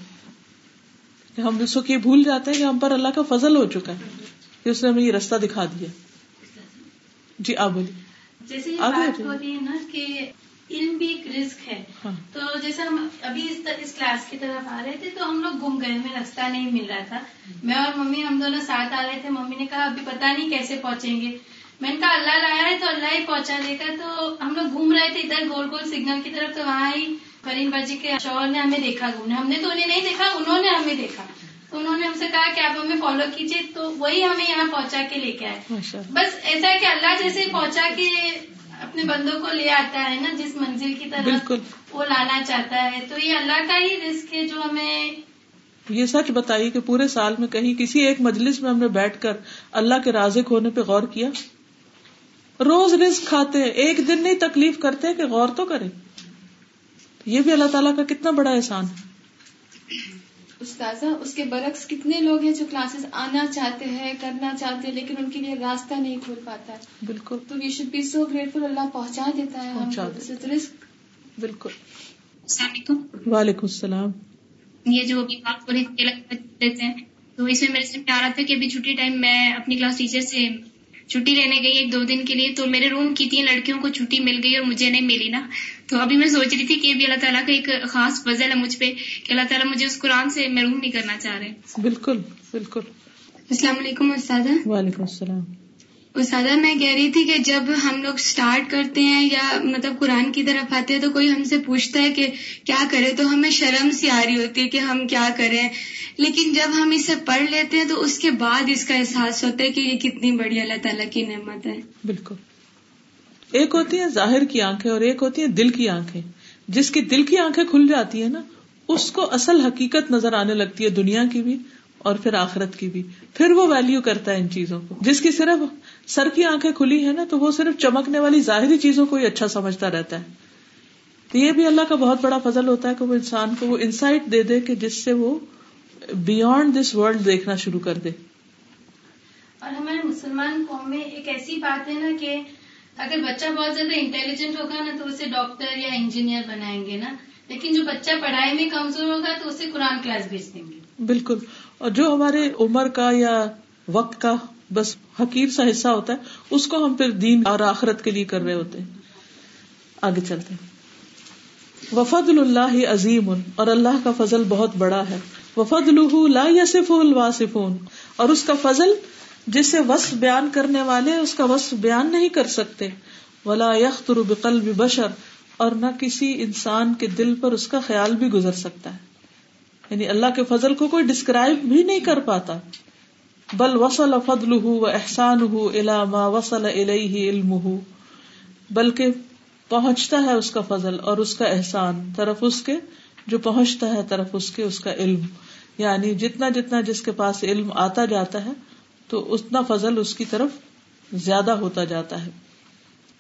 کہ ہم اس وقت یہ بھول جاتے ہیں کہ ہم پر اللہ کا فضل ہو چکا ہے کہ اس نے ہمیں یہ رستہ دکھا دیا۔ جی آپ بولیے۔ جیسے یہ بات ہو ہوتی ہے نا کہ علم بھی ایک رزق ہے۔ ہاں۔ تو جیسے ہم ابھی اس اس کلاس کی طرف آ رہے تھے تو ہم لوگ گم گئے ہمیں راستہ نہیں مل رہا تھا۔ میں اور ممی ہم دونوں ساتھ آ رہے تھے۔ ممی نے کہا ابھی پتا نہیں کیسے پہنچیں گے۔ میں نے کہا اللہ لایا ہے تو اللہ ہی پہنچا دے گا۔ تو ہم لوگ گھوم رہے تھے ادھر گول گول سگنل کی طرف۔ تو وہاں ہی کریم باجی کے شوہر نے ہمیں دیکھا گھومنے۔ ہم نے تو انہیں نہیں دیکھا انہوں نے ہمیں دیکھا۔ تو انہوں نے ہم سے کہا کہ آپ ہمیں فالو کیجیے تو وہی ہمیں یہاں پہنچا کے لے کے آئے۔ بس ایسا ہے کہ اللہ جیسے پہنچا کے اپنے بندوں کو لے آتا ہے نا جس منزل کی طرف بالکل۔ وہ لانا چاہتا ہے تو یہ اللہ کا ہی رزق ہے جو ہمیں یہ سچ بتائیے کہ پورے سال میں کہیں کسی ایک مجلس میں ہم نے بیٹھ کر اللہ کے رازق ہونے پہ غور کیا؟ روز رزق کھاتے ہیں ایک دن نہیں تکلیف کرتے کہ غور تو کرے یہ بھی اللہ تعالیٰ کا کتنا بڑا احسان ہے۔ استاذہ اس کے برعکس کتنے لوگ ہیں جو کلاسز آنا چاہتے ہیں کرنا چاہتے ہیں لیکن ان کے لیے راستہ نہیں کھول پاتا ہے۔ بالکل۔ تو we should be so grateful Allah پہنچا دیتا ہے کو. بالکل۔ السلام علیکم۔ وعلیکم السلام۔ یہ جو ابھی تھی الگ دیتے ہیں۔ تو اس میں میرے سے آ رہا تھا کہ ابھی چھٹی ٹائم میں اپنی کلاس ٹیچر سے چھٹی لینے گئی ایک دو دن کے لیے تو میرے روم کی تین لڑکیوں کو چھٹی مل گئی اور مجھے نہیں ملی نا۔ تو ابھی میں سوچ رہی تھی کہ بھی اللہ تعالیٰ کا ایک خاص فضل ہے مجھ پہ کہ اللہ تعالیٰ مجھے اس قرآن سے محروم نہیں کرنا چاہ رہے۔ بالکل بالکل۔ السلام علیکم استاذہ۔ وعلیکم السلام۔ استاذہ میں کہہ رہی تھی کہ جب ہم لوگ سٹارٹ کرتے ہیں یا مطلب قرآن کی طرف آتے ہیں تو کوئی ہم سے پوچھتا ہے کہ کیا کرے؟ تو ہمیں شرم سی آ رہی ہوتی ہے کہ ہم کیا کریں۔ لیکن جب ہم اسے پڑھ لیتے ہیں تو اس کے بعد اس کا احساس ہوتا ہے کہ یہ کتنی بڑی اللہ تعالیٰ کی نعمت ہے۔ بالکل۔ ایک ہوتی ہے ظاہر کی آنکھیں اور ایک ہوتی ہے دل کی آنکھیں۔ جس کی دل کی آنکھیں کھل جاتی ہے نا، اس کو اصل حقیقت نظر آنے لگتی ہے دنیا کی بھی اور پھر آخرت کی بھی۔ پھر وہ ویلو کرتا ہے ان چیزوں کو۔ جس کی صرف سر کی آنکھیں کھلی ہے نا، تو وہ صرف چمکنے والی ظاہری چیزوں کو ہی اچھا سمجھتا رہتا ہے۔ تو یہ بھی اللہ کا بہت بڑا فضل ہوتا ہے کہ وہ انسان کو وہ انسائٹ دے دے کہ جس سے وہ بیونڈ دس ورلڈ دیکھنا شروع کر دے۔ اور ہمارے مسلمان قوم میں ایک ایسی بات ہے نا کہ اگر بچہ بہت زیادہ انٹیلیجنٹ ہوگا نا تو اسے ڈاکٹر یا انجینئر بنائیں گے نا۔ لیکن جو بچہ پڑھائی میں کمزور ہوگا تو اسے قرآن کلاس بھیج دیں گے۔ بالکل۔ اور جو ہمارے عمر کا یا وقت کا بس حقیر سا حصہ ہوتا ہے اس کو ہم پھر دین اور آخرت کے لیے کر رہے ہوتے ہیں۔ آگے چلتے ہیں۔ وفد اللہ عظیم اور اللہ کا فضل بہت بڑا ہے۔ وفد لا یسف الواصفون، اور اس کا فضل جسے وصف بیان کرنے والے اس کا وصف بیان نہیں کر سکتے۔ ولا یختر بقلب بشر، اور نہ کسی انسان کے دل پر اس کا خیال بھی گزر سکتا ہے۔ یعنی اللہ کے فضل کو کوئی ڈسکرائب بھی نہیں کر پاتا۔ بل وصل فضل و احسان ہُ ما وصل الیہ علم بلکہ پہنچتا ہے اس کا فضل اور اس کا احسان، طرف اس کے جو پہنچتا ہے طرف اس کے، اس کا علم۔ یعنی جتنا جتنا جس کے پاس علم آتا جاتا ہے، تو اتنا فضل اس کی طرف زیادہ ہوتا جاتا ہے۔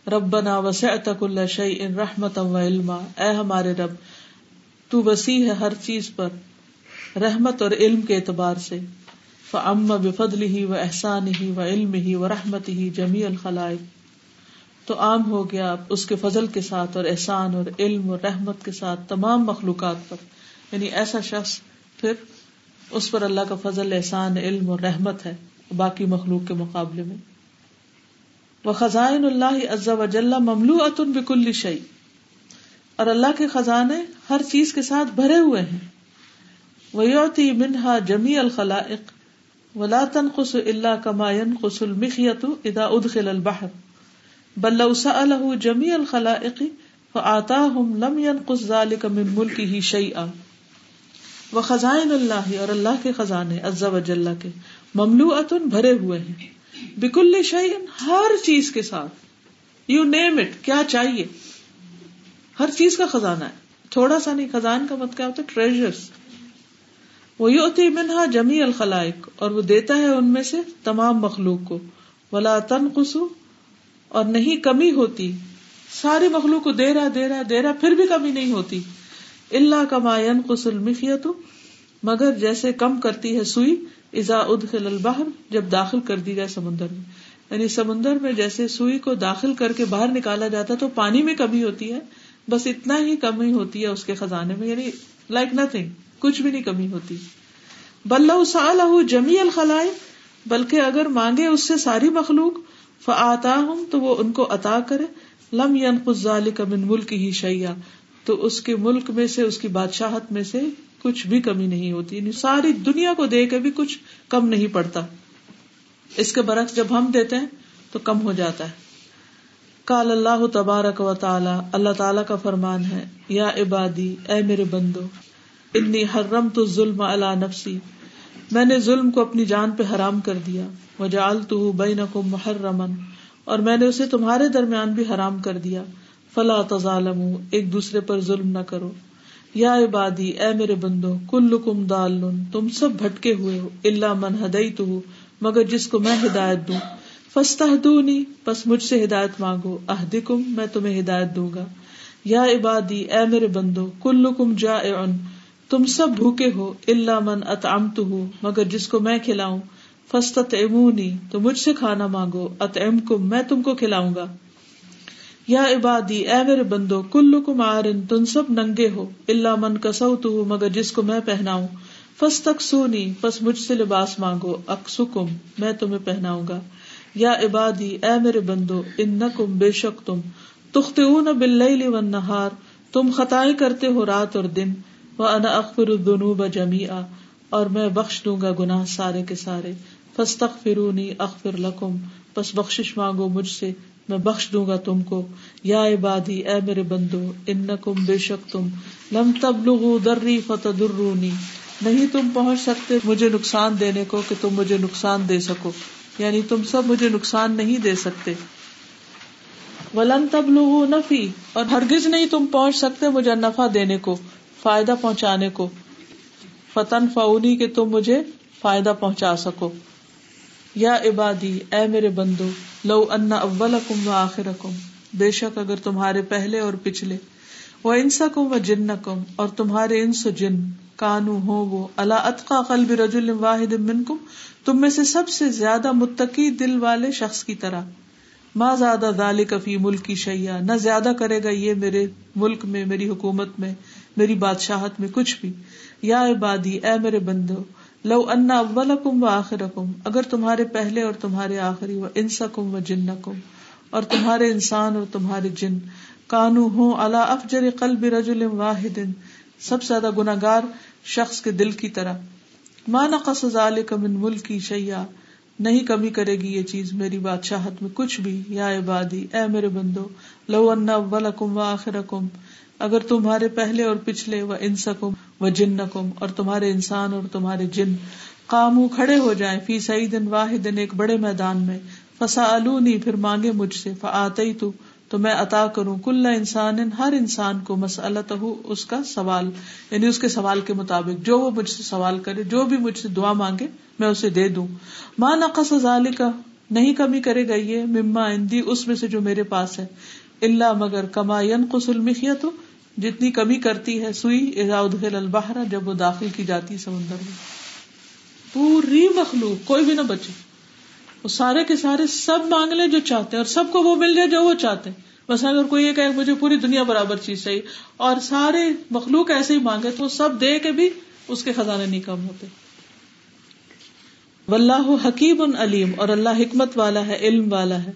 ربنا وسعت كل شيء رحمتا وعلما اے ہمارے رب، تو وسیع ہے ہر چیز پر رحمت اور علم کے اعتبار سے۔ فعم بفضله واحسانه وعلمه ورحمته جميع الخلائق۔ تو عام ہو گیا اس کے فضل کے ساتھ اور احسان اور علم اور رحمت کے ساتھ تمام مخلوقات پر۔ یعنی ایسا شخص پھر اس پر اللہ کا فضل، احسان، علم اور رحمت ہے، باقی مخلوق کے مقابلے میں۔ وہ خزائن اللہ عز و جل مملو اتن بکل شعی اور اللہ کے خزانے ہر چیز کے ساتھ بھرے ہوئے ہیں۔ ویوتی منہا جمی الخلائق۔ ولا تنقص اللہ کما ينقص المخیت اذا ادخل البحر۔ بلو سأله جميع الخلائق فآتاهم لم ينقص ذلك من ملكه شيئا۔ وخزائن اللہ اور اللہ کے خزانے عز و جل کے مملوءتن بھرے ہوئے ہیں۔ بکل شیء ہر چیز کے ساتھ۔ یو نیم اٹ کیا چاہیے؟ ہر چیز کا خزانہ ہے۔ تھوڑا سا نہیں، خزان کا مت کیا ہوتا ٹریجرس وہ یوتی منہا جمی الخلائق، اور وہ دیتا ہے ان میں سے تمام مخلوق کو۔ ولا تن قسو اور نہیں کمی ہوتی۔ ساری مخلوق کو دے رہا دے رہا دے رہا پھر بھی کمی نہیں ہوتی۔ اللہ کا ماین قسل مفیت مگر جیسے کم کرتی ہے سوئی ازا ادخل البحر، جب داخل کر دی جائے سمندر میں۔ یعنی سمندر میں جیسے سوئی کو داخل کر کے باہر نکالا جاتا تو پانی میں کمی ہوتی ہے، بس اتنا ہی کمی ہوتی ہے اس کے خزانے میں یعنی لائک نتھنگ کچھ بھی نہیں کمی ہوتی۔ بلو سال جمی الخلائے بلکہ اگر مانگے اس سے ساری مخلوق فعتا ہوں تو وہ ان کو عطا کرے۔ لم ینقال کا من ملک ہی شیا تو اس کے ملک میں سے، اس کی بادشاہت میں سے کچھ بھی کمی نہیں ہوتی۔ یعنی ساری دنیا کو دے کے بھی کچھ کم نہیں پڑتا۔ اس کے برعکس جب ہم دیتے ہیں تو کم ہو جاتا ہے۔ کال اللہ تبارک و تعالی، اللہ تعالی کا فرمان ہے، یا عبادی، اے میرے بندو، انی حرم تو ظلم اللہ نفسی۔ میں نے ظلم کو اپنی جان پہ حرام کر دیا۔ وجال تو بین کو محرمن اور میں نے اسے تمہارے درمیان بھی حرام کر دیا۔ فلا تظالم ایک دوسرے پر ظلم نہ کرو۔ یا عبادی، اے میرے بندو کل کم دال تم سب بھٹکے ہوئے ہو اللہ من ہدئی تو مگر جس کو میں ہدایت دوں۔ فستا بس مجھ سے ہدایت مانگو۔ اہدکم، میں تمہیں ہدایت دوں گا۔ یا عبادی، اے میرے بندو کل کم جا تم سب بھوکے ہو اللہ من اتعمت ہوں مگر جس کو میں کھلاؤں۔ فسط تو مجھ سے کھانا مانگو۔ ات ام کم میں تم کو کھلاؤں گا۔ یا عبادی، اے میرے بندو کل کم آرن تم سب ننگے ہو اللہ من کسو تو مگر جس کو میں پہناؤں۔ فس تک سونی بس مجھ سے لباس مانگو اکسکم میں تمہیں پہناؤں گا۔ یا عبادی، اے میرے بندو ان کم بے شک تم۔ تخت بل و نہار تم خطائی کرتے ہو رات اور دن۔ وہ انا اخبر الدنوب جمی اور میں بخش دوں گا گناہ سارے کے سارے۔ فس تخ فرونی اخبر لکم بس بخش مانگو مجھ سے۔ میں بخش دوں گا تم کو۔ یا عبادی، اے میرے بندو ان کم بے شک تم۔ لم تب لگو درری فتح نہیں تم پہنچ سکتے مجھے نقصان دینے کو کہ تم مجھے نقصان دے سکو۔ یعنی تم سب مجھے نقصان نہیں دے سکتے۔ ولن تب لو نفی۔ اور ہرگز نہیں تم پہنچ سکتے مجھے نفع دینے کو، فائدہ پہنچانے کو۔ فتن فونی کہ تم مجھے فائدہ پہنچا سکو۔ یا عبادی، اے میرے بندو لو ان اول کم و آخر بے شک اگر تمہارے پہلے اور پچھلے وہ انسا کم و جن کم اور تمہارے انس جن، کانو ہو وہ اللہ اطقا قلب رجل واحد منکم، تم میں سے سب سے زیادہ متقی دل والے شخص کی طرح۔ ماں زیادہ دال کفی ملک کی شیا نہ زیادہ کرے گا یہ میرے ملک میں، میری حکومت میں، میری بادشاہت میں کچھ بھی۔ یا عبادی، اے میرے بندو لو انا اول کم و آخر کم اگر تمہارے پہلے اور تمہارے آخری، و انسا کم و جن کم اور تمہارے انسان اور تمہارے جن، کانو ہوں اللہ افجر قلب رجل واحد، سب سے زیادہ گناگار شخص کے دل کی طرح۔ ماں نقص کا من ملکی شیا نہیں کمی کرے گی یہ چیز، میری بادشاہت میں کچھ بھی۔ یا عبادی، اے میرے بندو، لو ان و آخر اگر تمہارے پہلے اور پچھلے، و انسکم و جن کم اور تمہارے انسان اور تمہارے جن کامو کھڑے ہو جائیں فی سعید واحد، ایک بڑے میدان میں فسا پھر مانگے مجھ سے فعطی تو تو میں عطا کروں کل انسان ہر انسان کو مسلط اس کا سوال یعنی اس کے سوال کے مطابق جو وہ مجھ سے سوال کرے، جو بھی مجھ سے دعا مانگے، میں اسے دے دوں۔ ماں نقص ظالی کا نہیں کمی کرے گا یہ، مما اندی اس میں سے جو میرے پاس ہے۔ اللہ مگر کما قسل مخیت جتنی کمی کرتی ہے، سوئی ادخل البحر، جب وہ داخل کی جاتی سمندر میں۔ پوری مخلوق، کوئی بھی نہ بچے۔ وہ سارے کے سارے سب مانگ لیں جو چاہتے ہیں اور سب کو وہ مل جائے جو وہ چاہتے ہیں۔ بس اگر کوئی یہ کہ مجھے پوری دنیا برابر چیز چاہیے اور سارے مخلوق ایسے ہی مانگے تو سب دے کے بھی اس کے خزانے نہیں کم ہوتے۔ واللہ حکیم علیم اور اللہ حکمت والا ہے، علم والا ہے۔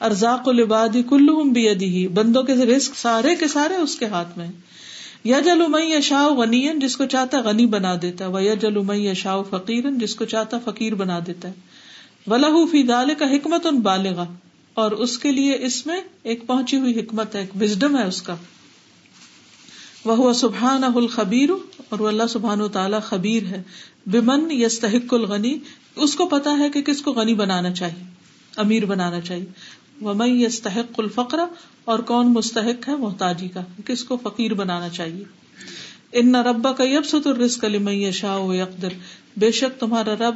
ارزاق العبادی کلہم بیدی بندوں کے رزق سارے کے سارے اس کے ہاتھ میں یا جلو یشا غنی جس کو چاہتا غنی بنا دیتا ہے۔ وہ یا جلو یشا فقیر جس کو چاہتا فقیر بنا دیتا ہے۔ فی دال کا حکمت ان بالغ اور اس کے لیے اس میں ایک پہنچی ہوئی حکمت ہے، ایک وزڈم ہے اس کا۔ وہ سبحان الخبیر اور وہ اللہ سبحان و تعالیٰ خبیر ہے۔ بمن یستحق الغنی اس کو پتا ہے کہ کس کو غنی بنانا چاہیے، امیر بنانا چاہیے۔ وہ میں یستحق الفقر۔ اور کون مستحق ہے؟ محتاجی کا۔ کس کو فقیر بنانا چاہیے؟ ان ربا کا یب ست الرزق علی شاہ اقدر بے شک تمہارا رب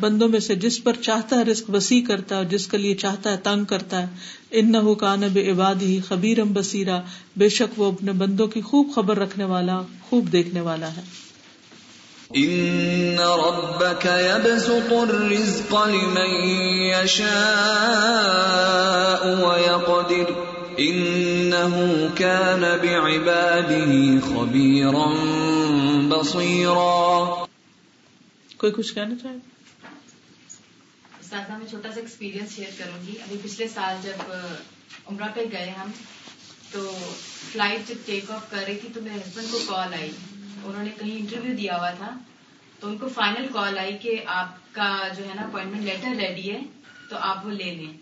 بندوں میں سے جس پر چاہتا ہے رزق وسیع کرتا ہے جس کے لیے چاہتا ہے تنگ کرتا ہے ان نہ کانب عباد ہی خبیرم بصیرا بے شک وہ اپنے بندوں کی خوب خبر رکھنے والا خوب دیکھنے والا ہے۔ ان ربك يبسط الرزق لمن يشاء ويقدر انه كان بعباده خبيرا بصيرا کوئی کچھ کہنا چاہے؟ ساتھ میں چھوٹا سا ایکسپیرینس شیئر کروں گی ابھی پچھلے سال جب عمرہ پہ گئے ہم، تو فلائٹ جب ٹیک آف کر رہی تھی تو میرے ہسبینڈ کو کال آئی۔ انہوں نے کہیں انٹرویو دیا ہوا تھا، تو ان کو فائنل کال آئی کہ آپ کا جو ہے نا اپوائنٹمنٹ لیٹر ریڈی ہے، تو آپ وہ لے لیں۔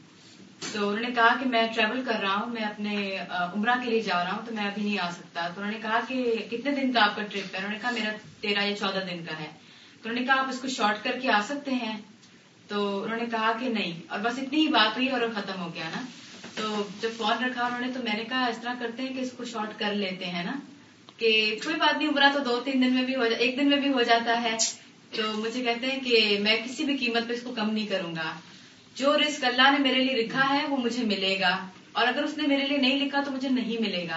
تو انہوں نے کہا کہ میں ٹریول کر رہا ہوں، میں اپنے عمرہ کے لیے جا رہا ہوں، تو میں ابھی نہیں آ سکتا۔ تو انہوں نے کہا کہ کتنے دن کا آپ کا ٹرپ ہے؟ انہوں نے کہا میرا تیرہ یا چودہ دن کا ہے۔ تو انہوں نے کہا آپ اس کو شارٹ کر کے آ سکتے ہیں؟ تو انہوں نے کہا کہ نہیں، اور بس اتنی ہی بات ہوئی اور ختم ہو گیا نا۔ تو جب فون رکھا انہوں نے تو میں نے کہا اس طرح کرتے ہیں کہ اس کو شارٹ کر لیتے ہیں نا۔ کہ کوئی بات نہیں، عمرہ تو دو تین دن میں بھی ہو ایک دن میں بھی ہو جاتا ہے۔ تو مجھے کہتے ہیں کہ میں کسی بھی قیمت پہ اس کو کم نہیں کروں گا۔ جو رسک اللہ نے میرے لیے لکھا ہے، وہ مجھے ملے گا۔ اور اگر اس نے میرے لیے نہیں لکھا تو مجھے نہیں ملے گا۔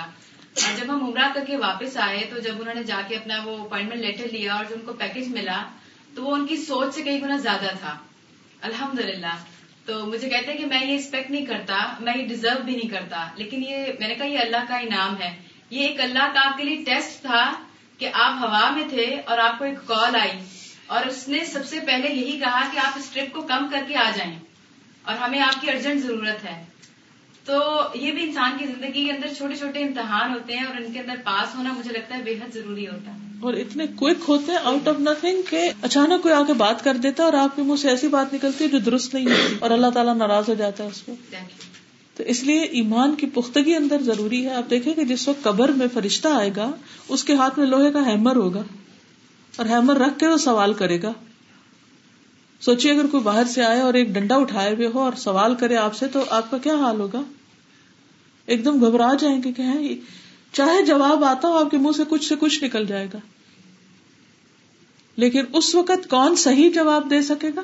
اور جب ہم عمرہ کر کے واپس آئے تو جب انہوں نے جا کے اپنا وہ اپوائنٹمنٹ لیٹر لیا اور جب ان کو پیکج ملا، تو وہ ان کی سوچ سے کئی گنا زیادہ تھا۔ الحمد للہ تو مجھے کہتے ہیں کہ میں یہ ایکسپیکٹ نہیں کرتا، میں یہ ڈیزرو بھی نہیں کرتا۔ لیکن یہ میں نے کہا یہ اللہ کا انعام ہے۔ یہ ایک اللہ کا آپ کے لیے ٹیسٹ تھا کہ آپ ہوا میں تھے اور آپ کو ایک کال آئی۔ اور اس نے سب سے پہلے یہی کہا کہ آپ اس ٹرپ کو کم کر کے آ جائیں۔ اور ہمیں آپ کی ارجنٹ ضرورت ہے۔ تو یہ بھی انسان کی زندگی کے اندر چھوٹے چھوٹے امتحان ہوتے ہیں اور ان کے اندر پاس ہونا مجھے لگتا ہے بے حد ضروری ہوتا ہے۔ اور اتنے کوئک ہوتے ہیں آؤٹ آف نتھنگ کہ اچانک کوئی آ کے بات کر دیتا ہے اور آپ کے منہ سے ایسی بات نکلتی ہے جو درست نہیں ہوتی اور اللہ تعالیٰ ناراض ہو جاتا ہے اس کو تو اس لیے ایمان کی پختگی اندر ضروری ہے۔ آپ دیکھیں کہ جس وقت قبر میں فرشتہ آئے گا اس کے ہاتھ میں لوہے کا ہیمر ہوگا اور ہیمر رکھ کے وہ سوال کرے گا۔ سوچیے اگر کوئی باہر سے آئے اور ایک ڈنڈا اٹھائے ہوئے ہو اور سوال کرے آپ سے تو آپ کا کیا حال ہوگا؟ ایک دم گھبرا جائیں گے کہ چاہے جواب آتا ہو، آپ کے منہ سے کچھ سے کچھ نکل جائے گا۔ لیکن اس وقت کون صحیح جواب دے سکے گا؟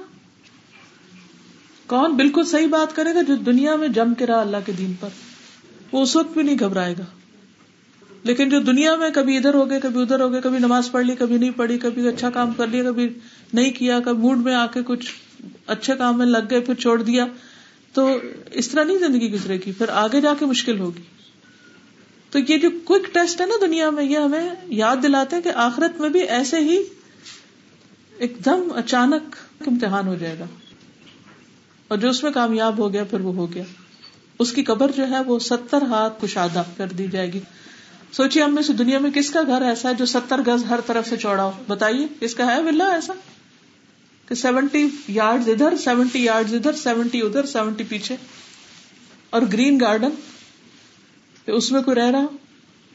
کون بالکل صحیح بات کرے گا جو دنیا میں جم کے رہا اللہ کے دین پر؟ وہ اس وقت بھی نہیں گھبرائے گا۔ لیکن جو دنیا میں کبھی ادھر ہو گئے، کبھی ادھر ہو گئے، کبھی نماز پڑھ لی، کبھی نہیں پڑھی، کبھی اچھا کام کر لیا، کبھی نہیں کیا، کبھی موڈ میں آ کے کچھ اچھے کام میں لگ گئے، پھر چھوڑ دیا، تو اس طرح نہیں زندگی گزرے گی، پھر آگے جا کے مشکل ہوگی۔ تو یہ جو کوک ٹیسٹ ہے نا دنیا میں، یہ ہمیں یاد دلاتے ہیں کہ آخرت میں بھی ایسے ہی ایک دم اچانک امتحان ہو جائے گا۔ اور جو اس میں کامیاب ہو گیا، پھر وہ ہو گیا۔ اس کی قبر جو ہے، وہ ستر ہاتھ کشادہ کر دی جائے گی۔ سوچیے ہم میں سے دنیا میں کس کا گھر ایسا ہے جو ستر گز ہر طرف سے چوڑا ہو؟ بتائیے، کس کا ہے ولا ایسا؟ کہ سیونٹی یارڈ ادھر، سیونٹی یارڈ ادھر، سیونٹی ادھر، سیونٹی پیچھے۔ اور گرین گارڈن؟ اس میں کوئی رہ رہا؟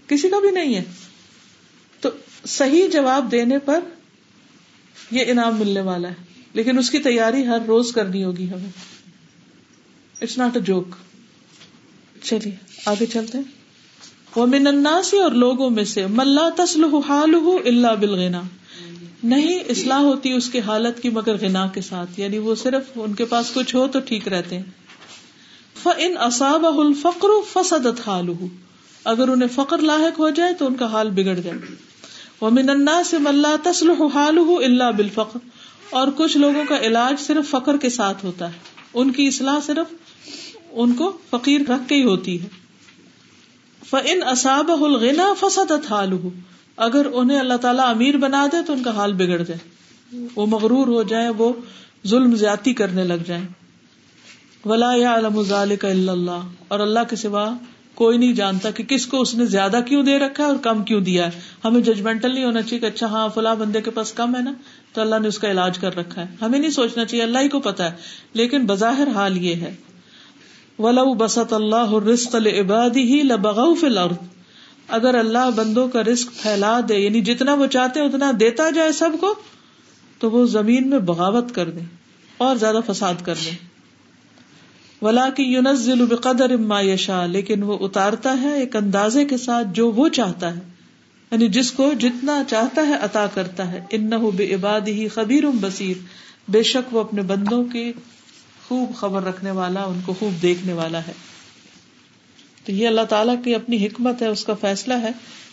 کسی کا بھی نہیں ہے۔ تو صحیح جواب دینے پر یہ انعام ملنے والا ہے۔ لیکن اس کی تیاری ہر روز کرنی ہوگی ہمیں۔ اٹس ناٹ اے جوک چلیے، آگے چلتے ہیں۔ وہ من اور لوگوں میں سے ملا تسلح حال اللہ بلغنا نہیں، اصلاح ہوتی اس کی حالت کی مگر غنا کے ساتھ۔ یعنی وہ صرف ان کے پاس کچھ ہو تو ٹھیک رہتے ہیں۔ ان اصاب الفقر فسدت حال اگر انہیں فقر لاحق ہو جائے تو ان کا حال بگڑ جائے۔ وہ من الناس ملا تسلح حال اللہ بالفقر۔ اور کچھ لوگوں کا علاج صرف فقر کے ساتھ ہوتا ہے۔ ان کی اصلاح صرف ان کو فقیر رکھ کے ہی ہوتی ہے۔ فن اصاب الغنا فسد حال اگر انہیں اللہ تعالیٰ امیر بنا دے تو ان کا حال بگڑ جائے۔ وہ مغرور ہو جائے، وہ ظلم زیادتی کرنے لگ جائیں۔ ولا یا علم ذالک الا اللہ اور اللہ کے سوا کوئی نہیں جانتا کہ کس کو اس نے زیادہ کیوں دے رکھا ہے اور کم کیوں دیا ہے۔ ہمیں ججمنٹل نہیں ہونا چاہیے کہ اچھا ہاں فلاں بندے کے پاس کم ہے نا، تو اللہ نے اس کا علاج کر رکھا ہے۔ ہمیں نہیں سوچنا چاہیے، اللہ ہی کو پتا ہے۔ لیکن بظاہر حال یہ ہے۔ ولو بسط اللہ رسق عبادی ہی لبغ الارض اگر اللہ بندوں کا رسک پھیلا دے یعنی جتنا وہ چاہتے اتنا دیتا جائے سب کو، تو وہ زمین میں بغاوت کر دیں اور زیادہ فساد کر دیں۔ ولا کی یونزل بقدر ما یشا لیکن وہ اتارتا ہے ایک اندازے کے ساتھ جو وہ چاہتا ہے۔ یعنی جس کو جتنا چاہتا ہے عطا کرتا ہے۔ ان بے عباد ہی خبیر بصیر بے شک وہ اپنے بندوں کی خوب خبر رکھنے والا، ان کو خوب دیکھنے والا ہے۔ تو یہ اللہ تعالیٰ کی اپنی حکمت ہے، اس کا فیصلہ ہے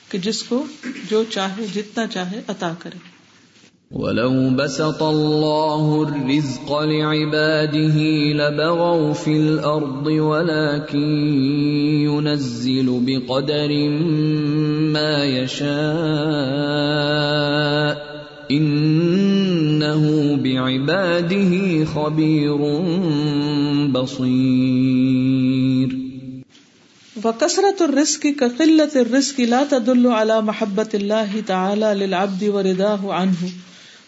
کہ جس کو جو چاہے، جتنا چاہے عطا کرے۔ ولو بسط الله الرزق لعباده لبغوا في الأرض ولكن ينزل بقدر ما يشاء. إنه بعباده خبير بصير. وکثرت الرزق کا قلت الرزق لا تدل على محبت اللہ تعالی للعبد ورداه عنه.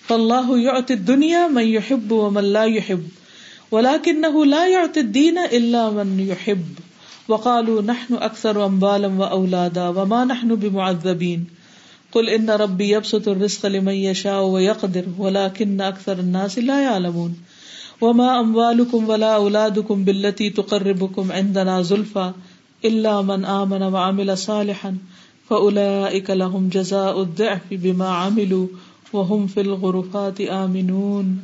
فالله يعطي الدنيا من يحب ومن لا يحب ولكنه لا يعطي الدين الا من يحب وقالوا نحن اكثر اموالا واولادا وما نحن بمعذبين قل ان ربي يبسط الرزق لمن يشاء ويقدر ولكن اكثر الناس لا يعلمون وما اموالكم ولا اولادكم بالتي تقربكم عندنا زلفى اللہ من آمن وعمل صالحا فأولئك لهم جزاء الضعف بما عملوا وهم في الغرفات آمنون۔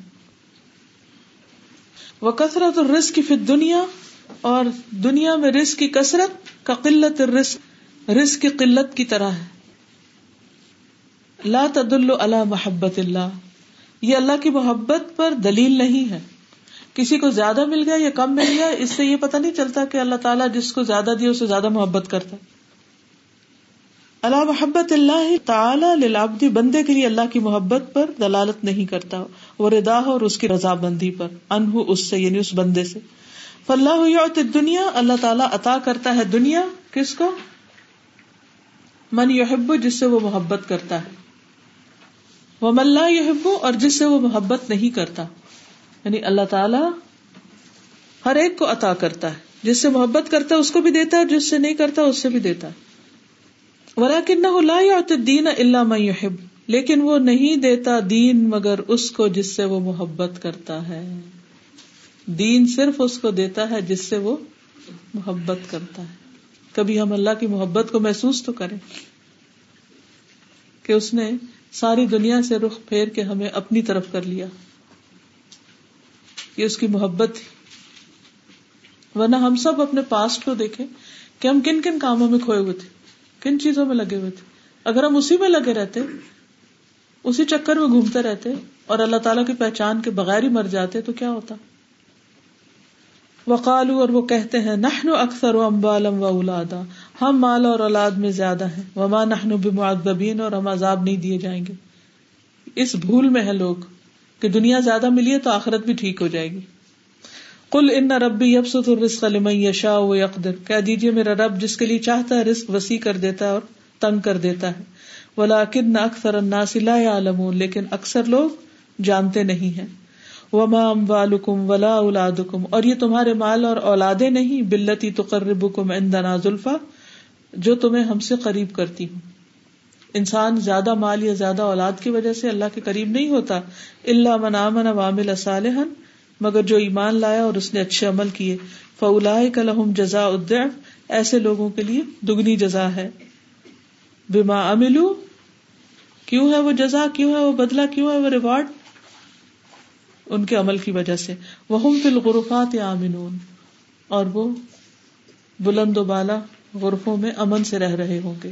وكثرة الرزق في الدنيا، اور دنیا میں رزق کی کثرت کا قلت الرزق، رزق کی قلت کی طرح ہے۔ لا تدل على محبت اللہ۔ یہ اللہ کی محبت پر دلیل نہیں ہے۔ کسی کو زیادہ مل گیا یا کم مل گیا، اس سے یہ پتا نہیں چلتا کہ اللہ تعالیٰ جس کو زیادہ دیا اسے زیادہ محبت کرتا اللہ محبت اللہ تعالی بندے کے لیے اللہ کی محبت پر دلالت نہیں کرتا، وہ ردا اور اس کی رضا بندی پر انہ اس سے یعنی اس بندے سے۔ فلاح دنیا اللہ تعالیٰ عطا کرتا ہے دنیا، کس کو؟ من یحب، جس سے وہ محبت کرتا ہے۔ وہ ملا یحب، اور جس سے وہ محبت نہیں کرتا۔ یعنی اللہ تعالی ہر ایک کو عطا کرتا ہے۔ جس سے محبت کرتا ہے، اس کو بھی دیتا ہے، اور جس سے نہیں کرتا، اس سے بھی دیتا ہے۔ دین اللہ يحب لیکن وہ نہیں دیتا دین مگر اس کو جس سے وہ محبت کرتا ہے۔ دین صرف اس کو دیتا ہے جس سے وہ محبت کرتا ہے۔ کبھی ہم اللہ کی محبت کو محسوس تو کریں کہ اس نے ساری دنیا سے رخ پھیر کے ہمیں اپنی طرف کر لیا۔ یہ اس کی محبت تھی۔ ورنہ ہم سب اپنے پاسٹ کو دیکھیں کہ ہم کن کن کاموں میں کھوئے ہوئے تھے۔ کن چیزوں میں لگے ہوئے تھے؟ اگر ہم اسی میں لگے رہتے، اسی چکر میں گھومتے رہتے اور اللہ تعالیٰ کی پہچان کے بغیر ہی مر جاتے، تو کیا ہوتا؟ وقالو اور وہ کہتے ہیں، نحن اکثر و امبالم و اولادا، ہم مال اور اولاد میں زیادہ ہیں، وما نحن بمعذبین اور ہم عذاب نہیں دیے جائیں گے۔ اس بھول میں ہے لوگ کہ دنیا زیادہ ملی ہے تو آخرت بھی ٹھیک ہو جائے گی۔ کل ان ربی اب ست الرسق یشا و یقدر کہہ دیجیے میرا رب جس کے لیے چاہتا ہے رسک وسیع کر دیتا ہے اور تنگ کر دیتا ہے۔ ولا کن اکثر الناس لا يعلمون لیکن اکثر لوگ جانتے نہیں ہیں۔ وما اموالکم ولا اولادکم، اور یہ تمہارے مال اور اولادیں نہیں بلتی تقربکم عندنا زلفا، جو تمہیں ہم سے قریب کرتی ہوں۔ انسان زیادہ مال یا زیادہ اولاد کی وجہ سے اللہ کے قریب نہیں ہوتا اللہ منامن عوامل صالح مگر جو ایمان لایا اور اس نے اچھے عمل کیے فولا کلحم جزا ادیف ایسے لوگوں کے لیے دگنی جزا ہے۔ بیما املو کیوں ہے وہ جزا، کیوں ہے وہ بدلا کیوں ہے وہ ریوارڈ؟ ان کے عمل کی وجہ سے۔ وہ فل غرفات یا امنون اور وہ بلند و بالا غرفوں میں امن سے رہ رہے ہوں گے۔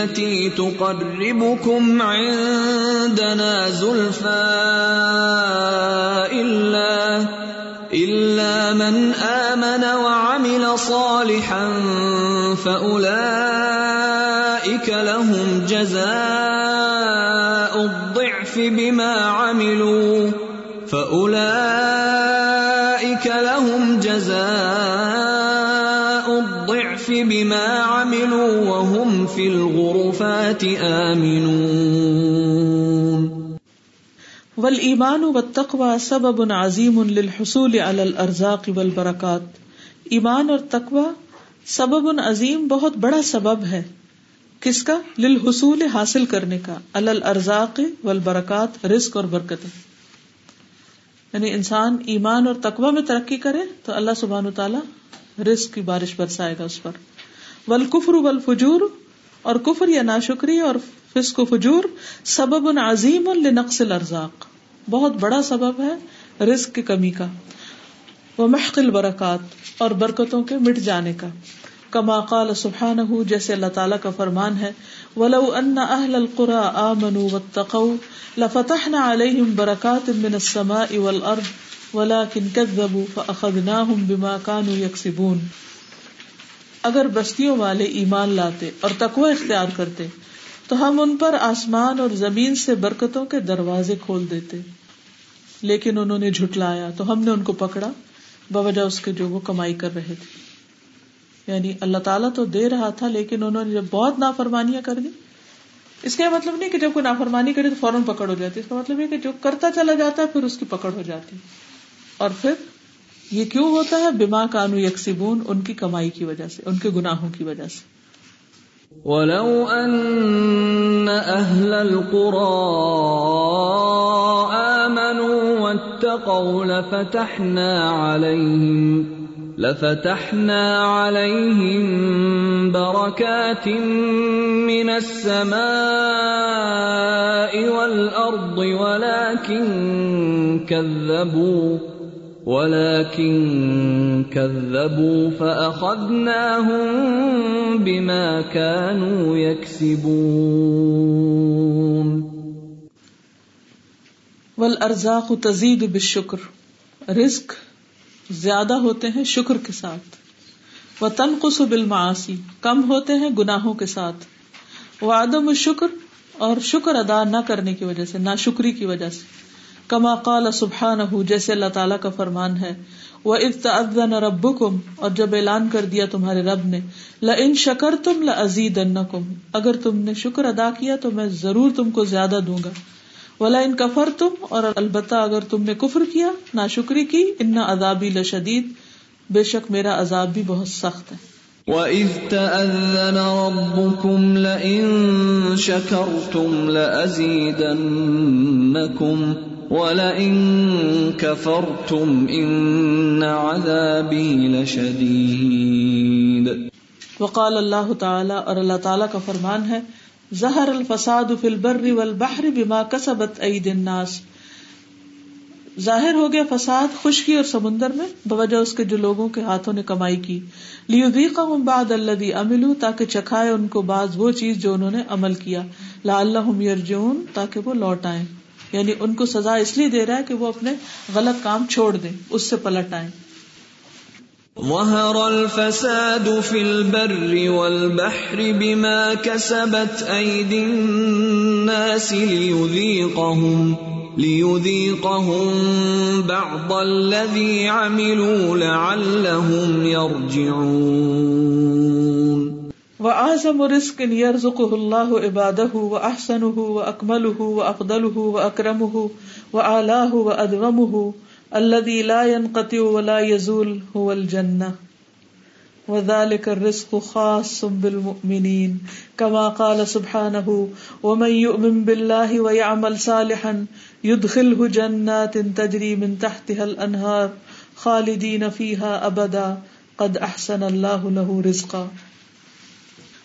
التي تقربكم عندنا زلفى إلا إلا من آمن وعمل صالحا فأولئك لهم جزاء الضعف بما عملوا فأولئك جزاء الضعف بما عملوا وهم في الغرفات آمنون. والایمان والتقوى سبب عظیم للحصول على الارزاق والبرکات ایمان اور تقوی سبب عظیم بہت بڑا سبب ہے. کس کا؟ للحصول حاصل کرنے کا. الارزاق والبرکات، رزق اور برکت یعنی انسان ایمان اور تقوی میں ترقی کرے تو اللہ سبحان و تعالیٰ رزق کی بارش برسائے گا اس پر۔ والکفر والفجور، اور کفر یا ناشکری اور فسق و فجور سبب عظیم لنقص الارزاق۔ بہت بڑا سبب ہے رزق کی کمی کا۔ وہ محقل برکات اور برکتوں کے مٹ جانے کا۔ کما قال سبحانہ، جیسے اللہ تعالیٰ کا فرمان ہے ولو ان اہل القرى آمنوا واتقوا لفتحنا عليهم بركات من السماء والارض ولكن كذبوا فاخذناهم بما كانوا يكسبون اگر بستیوں والے ایمان لاتے اور تقوی اختیار کرتے، تو ہم ان پر آسمان اور زمین سے برکتوں کے دروازے کھول دیتے۔ لیکن انہوں نے جھٹلایا تو ہم نے ان کو پکڑا، بوجہ اس کے جو وہ کمائی کر رہے تھے۔ یعنی اللہ تعالیٰ تو دے رہا تھا لیکن انہوں نے جب بہت نافرمانیاں کر دی، اس کا مطلب نہیں کہ جب کوئی نافرمانی کرے تو فوراً پکڑ ہو جاتی اس کا مطلب یہ کہ جو کرتا چلا جاتا ہے، پھر اس کی پکڑ ہو جاتی اور پھر یہ کیوں ہوتا ہے؟ بیما کانو یکسیبون ان کی کمائی کی وجہ سے، ان کے گناہوں کی وجہ سے۔ ولو ان اهل القرى امنوا واتقوا لفتحنا عليهم لفتحنا عليهم بركات من السماء والارض ولكن كذبوا ولكن كذبوا فأخذناهم بما كانوا يكسبون. والارزاق تزید بالشکر۔ رزق زیادہ ہوتے ہیں شکر کے ساتھ۔ وہ تنقص بالمعاصی، کم ہوتے ہیں گناہوں کے ساتھ۔ وہ عدم شکر اور شکر ادا نہ کرنے کی وجہ سے نہ شکری کی وجہ سے۔ کما قال سبحان جیسے اللہ تعالیٰ کا فرمان ہے۔ وہ ابتن رب اور جب اعلان کر دیا تمہارے رب نے ل ان شکر تم لزید اگر تم نے شکر ادا کیا تو میں ضرور تم کو زیادہ دوں گا۔ ولا ان کفر تم اور البتہ اگر تم نے کفر کیا نہ شکری کی ان ادابی لشدید بے شک میرا عذاب بھی بہت سخت ہے۔ وَإِذْ تَأَذَّنَ رَبُّكُمْ لَئِن شَكَرْتُمْ لَأَزِيدَنَّكُمْ وَلَئِن كَفَرْتُمْ إِنَّ عَذَابِي لَشَدِيدٌ۔ وقال اللہ تعالی اور اللہ تعالیٰ کا فرمان ہے ظہر الفساد فی البر والبحر بما کسبت عید الناس۔ ظاہر ہو گیا فساد خشکی اور سمندر میں، بوجہ اس کے جو لوگوں کے ہاتھوں نے کمائی کی۔ لیذیقہم بعد الذی عملوا، تاکہ چکھائے ان کو بعض وہ چیز جو انہوں نے عمل کیا۔ لعلہم یرجعون، تاکہ وہ لوٹ آئیں۔ یعنی ان کو سزا اس لیے دے رہا ہے کہ وہ اپنے غلط کام چھوڑ دیں، اس سے پلٹ آئیں۔ ظهر الفساد في البر والبحر بما كسبت أيدي الناس ليذيقهم ليذيقهم بعض الذي عملوا لعلهم يرجعون وأعظم رزق يرزقه الله عباده وأحسنه وأكمله وأفضله وأكرمه وأعلاه وأدغمه الذي لا ينقطع ولا يزول هو الجنة. وذلك الرزق خاص بالمؤمنين. كما قال سبحانه، ومن يؤمن بالله ويعمل صالحا يدخله جنات تجري من تحتها الأنهار خالدين فيها أبدا. قد أحسن الله له رزقا.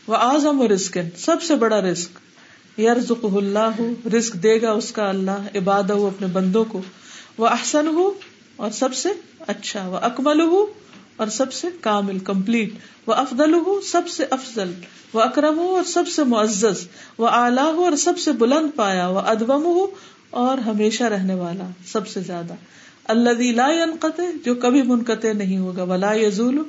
وأعظم رزق، سب سے بڑا رزق. یرزقه اللہ رزق دے گا اس کا اللہ، عبادہ اپنے بندوں کو. وہ احسن ہو اور سب سے اچھا وہ اکمل ہو اور سب سے کامل، کمپلیٹ وہ افضل ہو سب سے افضل وہ اکرم ہو اور سب سے معزز وہ اعلیٰ ہو اور سب سے بلند پایا وہ ادبم ہو اور ہمیشہ رہنے والا سب سے زیادہ۔ اللہ لا ينقطع، جو کبھی منقطع نہیں ہوگا، ولا یزول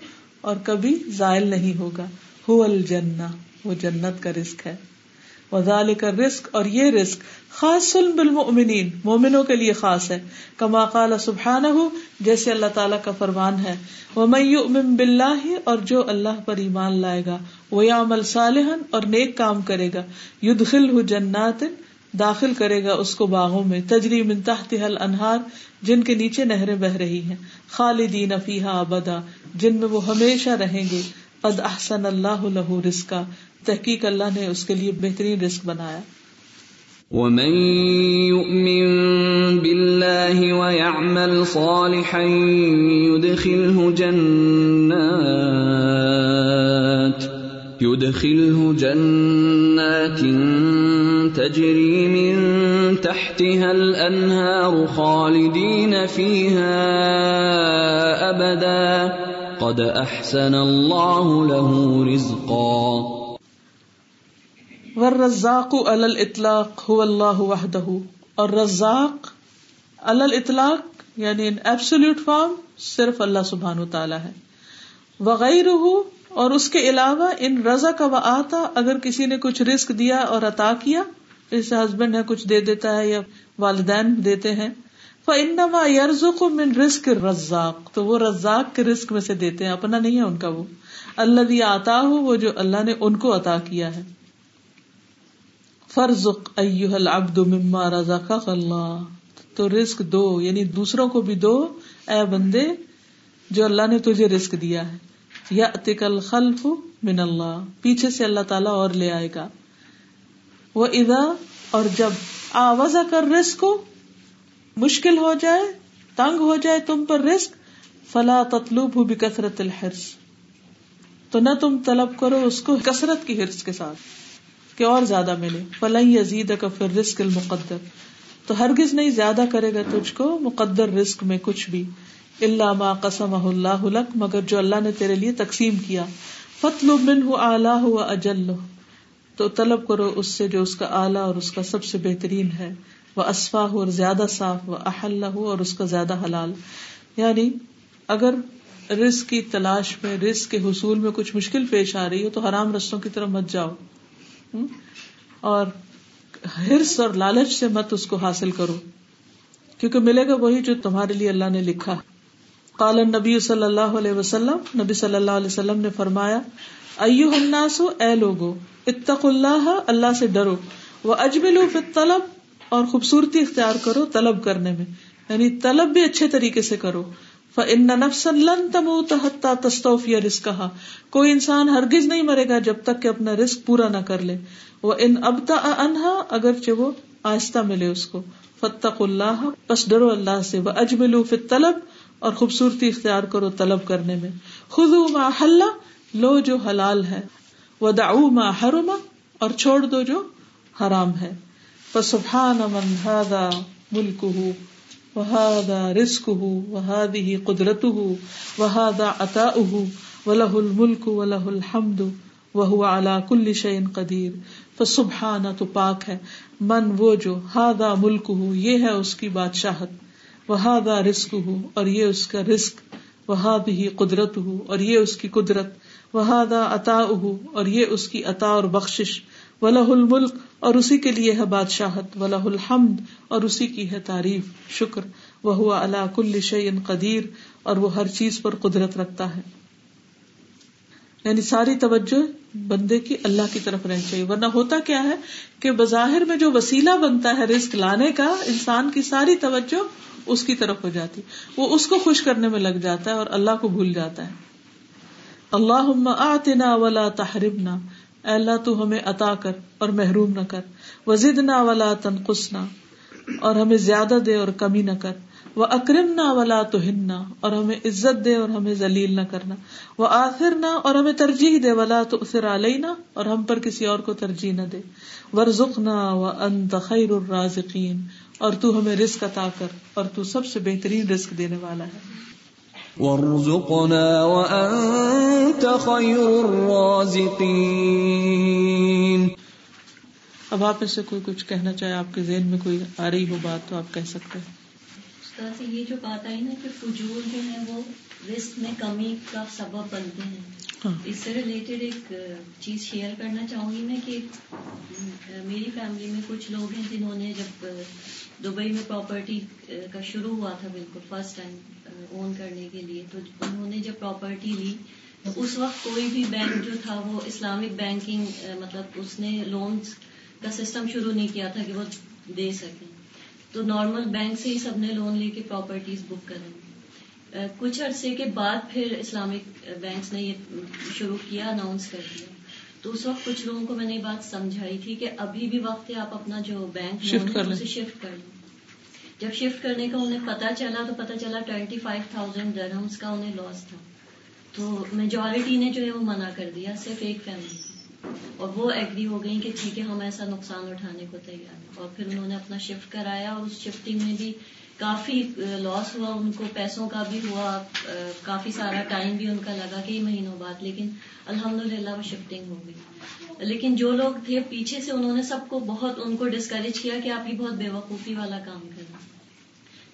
اور کبھی زائل نہیں ہوگا۔ ہو الجنہ وہ جنت کا رزق ہے۔ وزال کا رسک اور یہ رسک خاص بالمؤمنین، مومنوں کے لیے خاص ہے۔ کما قال سبحانہ ہو جیسے اللہ تعالیٰ کا فرمان ہے۔ وہ میؤمن باللہ، اور جو اللہ پر ایمان لائے گا وہ عمل صالحن اور نیک کام کرے گا۔ یدخل ہو جنات، داخل کرے گا اس کو باغوں میں۔ تجری من تحت حل انہار جن کے نیچے نہریں بہ رہی ہیں۔ خالدین فیحا ابدا، جن میں وہ ہمیشہ رہیں گے۔ قد احسن اللہ له رزقا۔ تحقیق اللہ نے اس کے لیے بہترین رزق بنایا۔ ومن يؤمن بالله ويعمل صالحا يدخله جنات يدخله جنات تجري من تحتها الأنهار خالدين فيها أبدا قد أحسن الله له رزقا ور رزاق الاطلاق ہو اللہ وحدہ۔ اور رزاق الاطلاق یعنی ایبسولوٹ فارم صرف اللہ سبحان تعالیٰ ہے۔ وغیرہ اور اس کے علاوہ ان رضا کا وہ آتا اگر کسی نے کچھ رسک دیا اور عطا کیا، جیسے ہسبینڈ ہے کچھ دے دیتا ہے یا والدین دیتے ہیں۔ فنما یرز کو من رسک رزاق تو وہ رزاق کے رسک میں سے دیتے ہیں، اپنا نہیں ہے ان کا وہ۔ اللہ دیا آتا ہو وہ جو اللہ نے ان کو عطا کیا ہے۔ فرزق ایوہ العبد مما رزقک اللہ. تو رزق دو یعنی دوسروں کو بھی دو، اے بندے، جو اللہ نے تجھے رزق دیا ہے. یا الخلف من اللہ. پیچھے سے اللہ تعالیٰ اور لے آئے گا. وہ ادا اور جب آوازہ کر رسک ہو مشکل ہو جائے، تنگ ہو جائے تم پر رسک فلا تطلوب ہو بھی کثرت الحرس تو نہ تم طلب کرو اس کو کثرت کی ہرس کے ساتھ. کہ اور زیادہ ملے۔ فلن یزید کا پھر رسک المقدر۔ تو ہرگز نہیں زیادہ کرے گا تجھ کو مقدر رسک میں کچھ بھی۔ اللہ ما قسم اللہ لک مگر جو اللہ نے تیرے لیے تقسیم کیا۔ فتل من ہو اعلیٰ ہوا اجل تو طلب کرو اس سے جو اس کا اعلیٰ اور اس کا سب سے بہترین ہے۔ وہ اسفا ہو اور زیادہ صاف۔ و احل ہو اور اس کا زیادہ حلال۔ یعنی اگر رسک کی تلاش میں رسک کے حصول میں کچھ مشکل پیش آ رہی ہو، تو حرام رستوں کی طرف مت جاؤ۔ اور ہرس اور لالچ سے مت اس کو حاصل کرو، کیونکہ ملے گا وہی جو تمہارے لیے اللہ نے لکھا۔ قال نبی صلی اللہ علیہ وسلم، نبی صلی اللہ علیہ وسلم نے فرمایا ایو الناسو اے لوگو اتق اللہ اللہ سے ڈرو وہ اجبلو فی طلب اور خوبصورتی اختیار کرو طلب کرنے میں۔ یعنی طلب بھی اچھے طریقے سے کرو۔ ان نفسن لن تموت حتى تستوفي رزقها۔ کوئی انسان ہرگز نہیں مرے گا جب تک کہ اپنا رزق پورا نہ کر لے۔ وہ ان ابتا انہا اگرچہ وہ آہستہ ملے اس کو۔ فتق اللہ بس ڈرو اللہ سے۔ وہ اجملو فی طلب اور خوبصورتی اختیار کرو طلب کرنے میں۔ خذو ما حل، لو جو حلال ہے۔ وہ دعو ما حرم، اور چھوڑ دو جو حرام ہے۔ فسبحان من هذا ملکه وهذا رزقه، وهذه قدرته، وهذا عطاؤه، وله الملك وله الحمد، وهو على كل شيء قدير فسبحان، تو پاک ہے۔ من وہ جو ہادا ملک ہو یہ ہے اس کی بادشاہت۔ وہ ہادا رسک ہو اور یہ اس کا رسک وہ بھی قدرت ہو اور یہ اس کی قدرت۔ وہ ہادا عطا ہو اور یہ اس کی عطا اور بخش و الملک اور اسی کے لیے ہے بادشاہت و لہ الحمد، اور اسی کی ہے تعریف، شکر وہ ہوا اللہ کل شعین قدیر اور وہ ہر چیز پر قدرت رکھتا ہے۔ یعنی ساری توجہ بندے کی اللہ کی طرف رہنی چاہیے۔ ورنہ ہوتا کیا ہے کہ بظاہر میں جو وسیلہ بنتا ہے رسک لانے کا، انسان کی ساری توجہ اس کی طرف ہو جاتی۔ وہ اس کو خوش کرنے میں لگ جاتا ہے اور اللہ کو بھول جاتا ہے۔ اللہ آتنا ولا تحربنا اللہ تو ہمیں عطا کر اور محروم نہ کر۔ وزدنا ولا تنقصنا، اور ہمیں زیادہ دے اور کمی نہ کر۔ وہ اکرم نہ ولا تو ہننا اور ہمیں عزت دے اور ہمیں ذلیل نہ کرنا۔ وہ آخر نہ اور ہمیں ترجیح دے۔ ولا تو اسر علینا اور ہم پر کسی اور کو ترجیح نہ دے۔ ورژ نہ و ان تخیر الرازقین اور تو ہمیں رسک عطا کر، اور تو سب سے بہترین رسک دینے والا ہے۔ وارزقنا وأنت خير الرازقين. اب آپ اس سے کوئی کچھ کہنا چاہے آپ کے ذہن میں کوئی آ رہی ہو بات تو آپ کہہ سکتے ہیں۔ سے یہ جو بات آئی نا کہ فجور جو ہے وہ رسک میں کمی کا سبب بنتے ہیں۔ ہاں۔ اس سے ریلیٹڈ ایک چیز شیئر کرنا چاہوں گی میں کہ میری فیملی میں کچھ لوگ ہیں جنہوں نے جب دبئی میں پراپرٹی کا شروع ہوا تھا بالکل فرسٹ ٹائم اون کرنے کے لیے تو انہوں نے جب پراپرٹی لی اس وقت کوئی بھی بینک جو تھا وہ اسلامک بینکنگ مطلب اس نے لونس کا سسٹم شروع نہیں کیا تھا کہ وہ دے سکیں۔ تو نارمل بینک سے ہی سب نے لون لے کے پراپرٹیز بک کریں کچھ عرصے کے بعد پھر اسلامک بینکس نے یہ شروع کیا اناؤنس کر دیا۔ تو اس وقت کچھ لوگوں کو میں نے یہ بات سمجھائی تھی کہ ابھی بھی وقت ہے آپ اپنا جو بینک شفٹ کر لیں۔ شفٹ کر لیں۔ جب شفٹ کرنے کا انہیں پتا چلا تو پتا چلا ٹوینٹی فائیو تھاؤزینڈ درہمس کا انہیں لاس تھا۔ تو میجورٹی نے جو ہے وہ منع کر دیا صرف ایک فیملی اور وہ ایگری ہو گئی کہ ٹھیک ہے، ہم ایسا نقصان اٹھانے کو تیار ہیں۔ اور پھر انہوں نے اپنا شفٹ کرایا اور اس شفٹنگ میں بھی کافی لاس ہوا۔ ان کو پیسوں کا بھی ہوا۔ کافی سارا ٹائم بھی ان کا لگا کئی مہینوں بعد، لیکن الحمد للہ وہ شفٹنگ ہو گئی۔ لیکن جو لوگ تھے، پیچھے سے انہوں نے سب کو بہت ان کو ڈسکریج کیا کہ آپ ہی بہت بے وقوفی والا کام کریں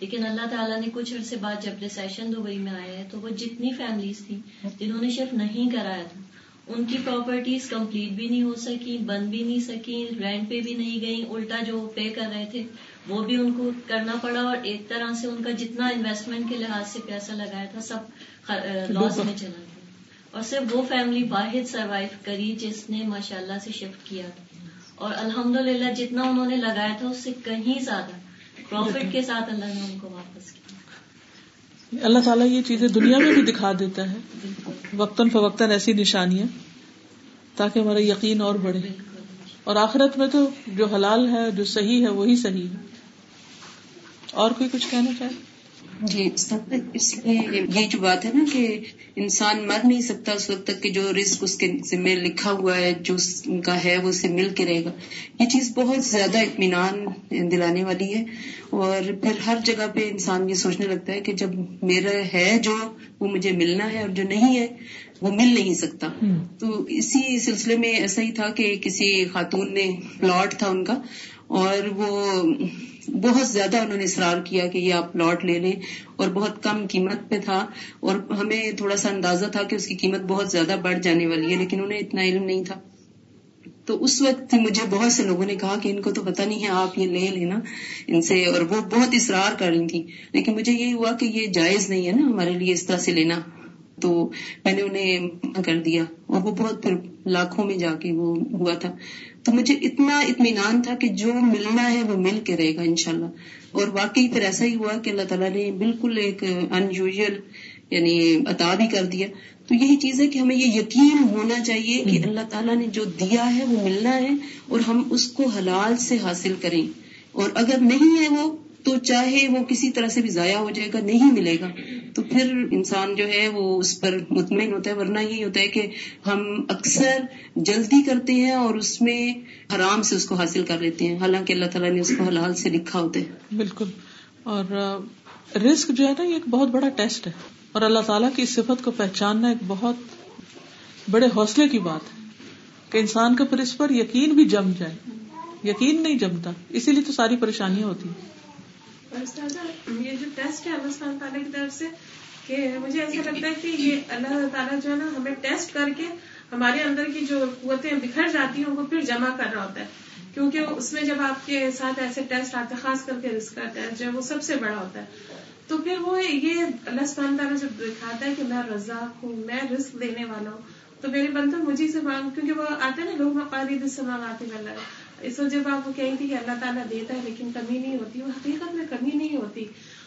لیکن اللہ تعالیٰ نے کچھ عرصے بعد جب ریسیشن دبئی میں آیا ہے تو وہ جتنی فیملیز تھیں، جنہوں نے شفٹ نہیں کرایا تھا، ان کی پراپرٹیز کمپلیٹ بھی نہیں ہو سکی بند بھی نہیں سکی رینٹ پہ بھی نہیں گئی الٹا جو پے کر رہے تھے، وہ بھی ان کو کرنا پڑا اور ایک طرح سے ان کا جتنا انویسٹمنٹ کے لحاظ سے پیسہ لگایا تھا، سب لاس میں چلا گیا۔ اور صرف وہ فیملی واحد سروائو کری جس نے ماشاء اللہ سے شفٹ کیا تھا۔ اور الحمد للہ جتنا انہوں نے لگایا تھا، اس سے کہیں زیادہ۔ پروفٹ کے ساتھ اللہ نے ان کو واپس کیا۔ اللہ تعالیٰ یہ چیزیں دنیا میں بھی دکھا دیتا ہے۔ وقتاً فوقتاً ایسی نشانیاں تاکہ ہمارا یقین اور بڑھے۔ اور آخرت میں تو جو حلال ہے جو صحیح ہے وہی صحیح ہے۔ اور کوئی کچھ کہنا چاہے؟ جی اس لیے یہ جو بات ہے نا کہ انسان مر نہیں سکتا اس وقت تک کہ جو رسک اس کے ذمہ لکھا ہوا ہے جو اس کا ہے وہ اسے مل کے رہے گا۔ یہ چیز بہت زیادہ اطمینان دلانے والی ہے۔ اور پھر ہر جگہ پہ انسان یہ سوچنے لگتا ہے کہ جب میرا ہے جو وہ مجھے ملنا ہے اور جو نہیں ہے وہ مل نہیں سکتا۔ تو اسی سلسلے میں ایسا ہی تھا کہ کسی خاتون نے پلاٹ تھا ان کا اور وہ بہت زیادہ انہوں نے اصرار کیا کہ یہ آپ پلاٹ لے لیں اور بہت کم قیمت پہ تھا اور ہمیں تھوڑا سا اندازہ تھا کہ اس کی قیمت بہت زیادہ بڑھ جانے والی ہے، لیکن انہیں اتنا علم نہیں تھا۔ تو اس وقت مجھے بہت سے لوگوں نے کہا کہ ان کو تو پتا نہیں ہے، آپ یہ لے لینا ان سے، اور وہ بہت اصرار کر رہی تھی لیکن مجھے یہ ہوا کہ یہ جائز نہیں ہے نا ہمارے لیے اس طرح سے لینا۔ تو میں نے انہیں کر دیا اور وہ بہت پھر لاکھوں میں جا کے وہ ہوا تھا۔ تو مجھے اتنا اطمینان تھا کہ جو ملنا ہے وہ مل کے رہے گا انشاءاللہ۔ اور واقعی پھر ایسا ہی ہوا کہ اللہ تعالیٰ نے بالکل ایک ان یوژل یعنی عطا بھی کر دیا۔ تو یہی چیز ہے کہ ہمیں یہ یقین ہونا چاہیے کہ اللہ تعالیٰ نے جو دیا ہے وہ ملنا ہے اور ہم اس کو حلال سے حاصل کریں۔ اور اگر نہیں ہے وہ تو چاہے وہ کسی طرح سے بھی ضائع ہو جائے گا، نہیں ملے گا۔ تو پھر انسان جو ہے وہ اس پر مطمئن ہوتا ہے۔ ورنہ یہی ہوتا ہے کہ ہم اکثر جلدی کرتے ہیں اور اس میں حرام سے اس کو حاصل کر لیتے ہیں۔ حالانکہ اللہ تعالیٰ نے اس کو حلال سے لکھا ہوتا ہے۔ بالکل۔ اور رسک جو ہے نا، یہ ایک بہت بڑا ٹیسٹ ہے۔ اور اللہ تعالیٰ کی صفت کو پہچاننا ایک بہت بڑے حوصلے کی بات ہے۔ کہ انسان کا پھر اس پر یقین بھی جم جائے۔ یقین نہیں جمتا۔ اسی لیے تو ساری پریشانیاں ہوتی ہیں۔ یہ جو ٹیسٹ ہے اللہ تعالیٰ کی طرف سے، کہ مجھے ایسا لگتا ہے کہ یہ اللہ تعالیٰ جو ہے نا، ہمیں ٹیسٹ کر کے ہمارے اندر کی جو قوتیں بکھر جاتی ہیں، ان کو پھر جمع کر رہا ہوتا ہے۔ کیونکہ اس میں جب آپ کے ساتھ ایسے ٹیسٹ آتے ہیں، خاص کر کے رسک کا ٹیسٹ جو ہے، وہ سب سے بڑا ہوتا ہے۔ تو پھر وہ یہ اللہ سبحانہ تعالیٰ جب دکھاتا ہے کہ میں رزاق ہوں، میں رسک دینے والا ہوں، تو میرے بنتا مجھے سے مانگ، کیونکہ وہ آتے ہیں نا، لوگ مقاصد سے مانگاتے ہیں اس وقت جب آپ وہ کہیں تھی کہ اللہ تعالیٰ دیتا ہے، لیکن کمی نہیں ہوتی، وہ حقیقت میں کمی نہیں ہوتی۔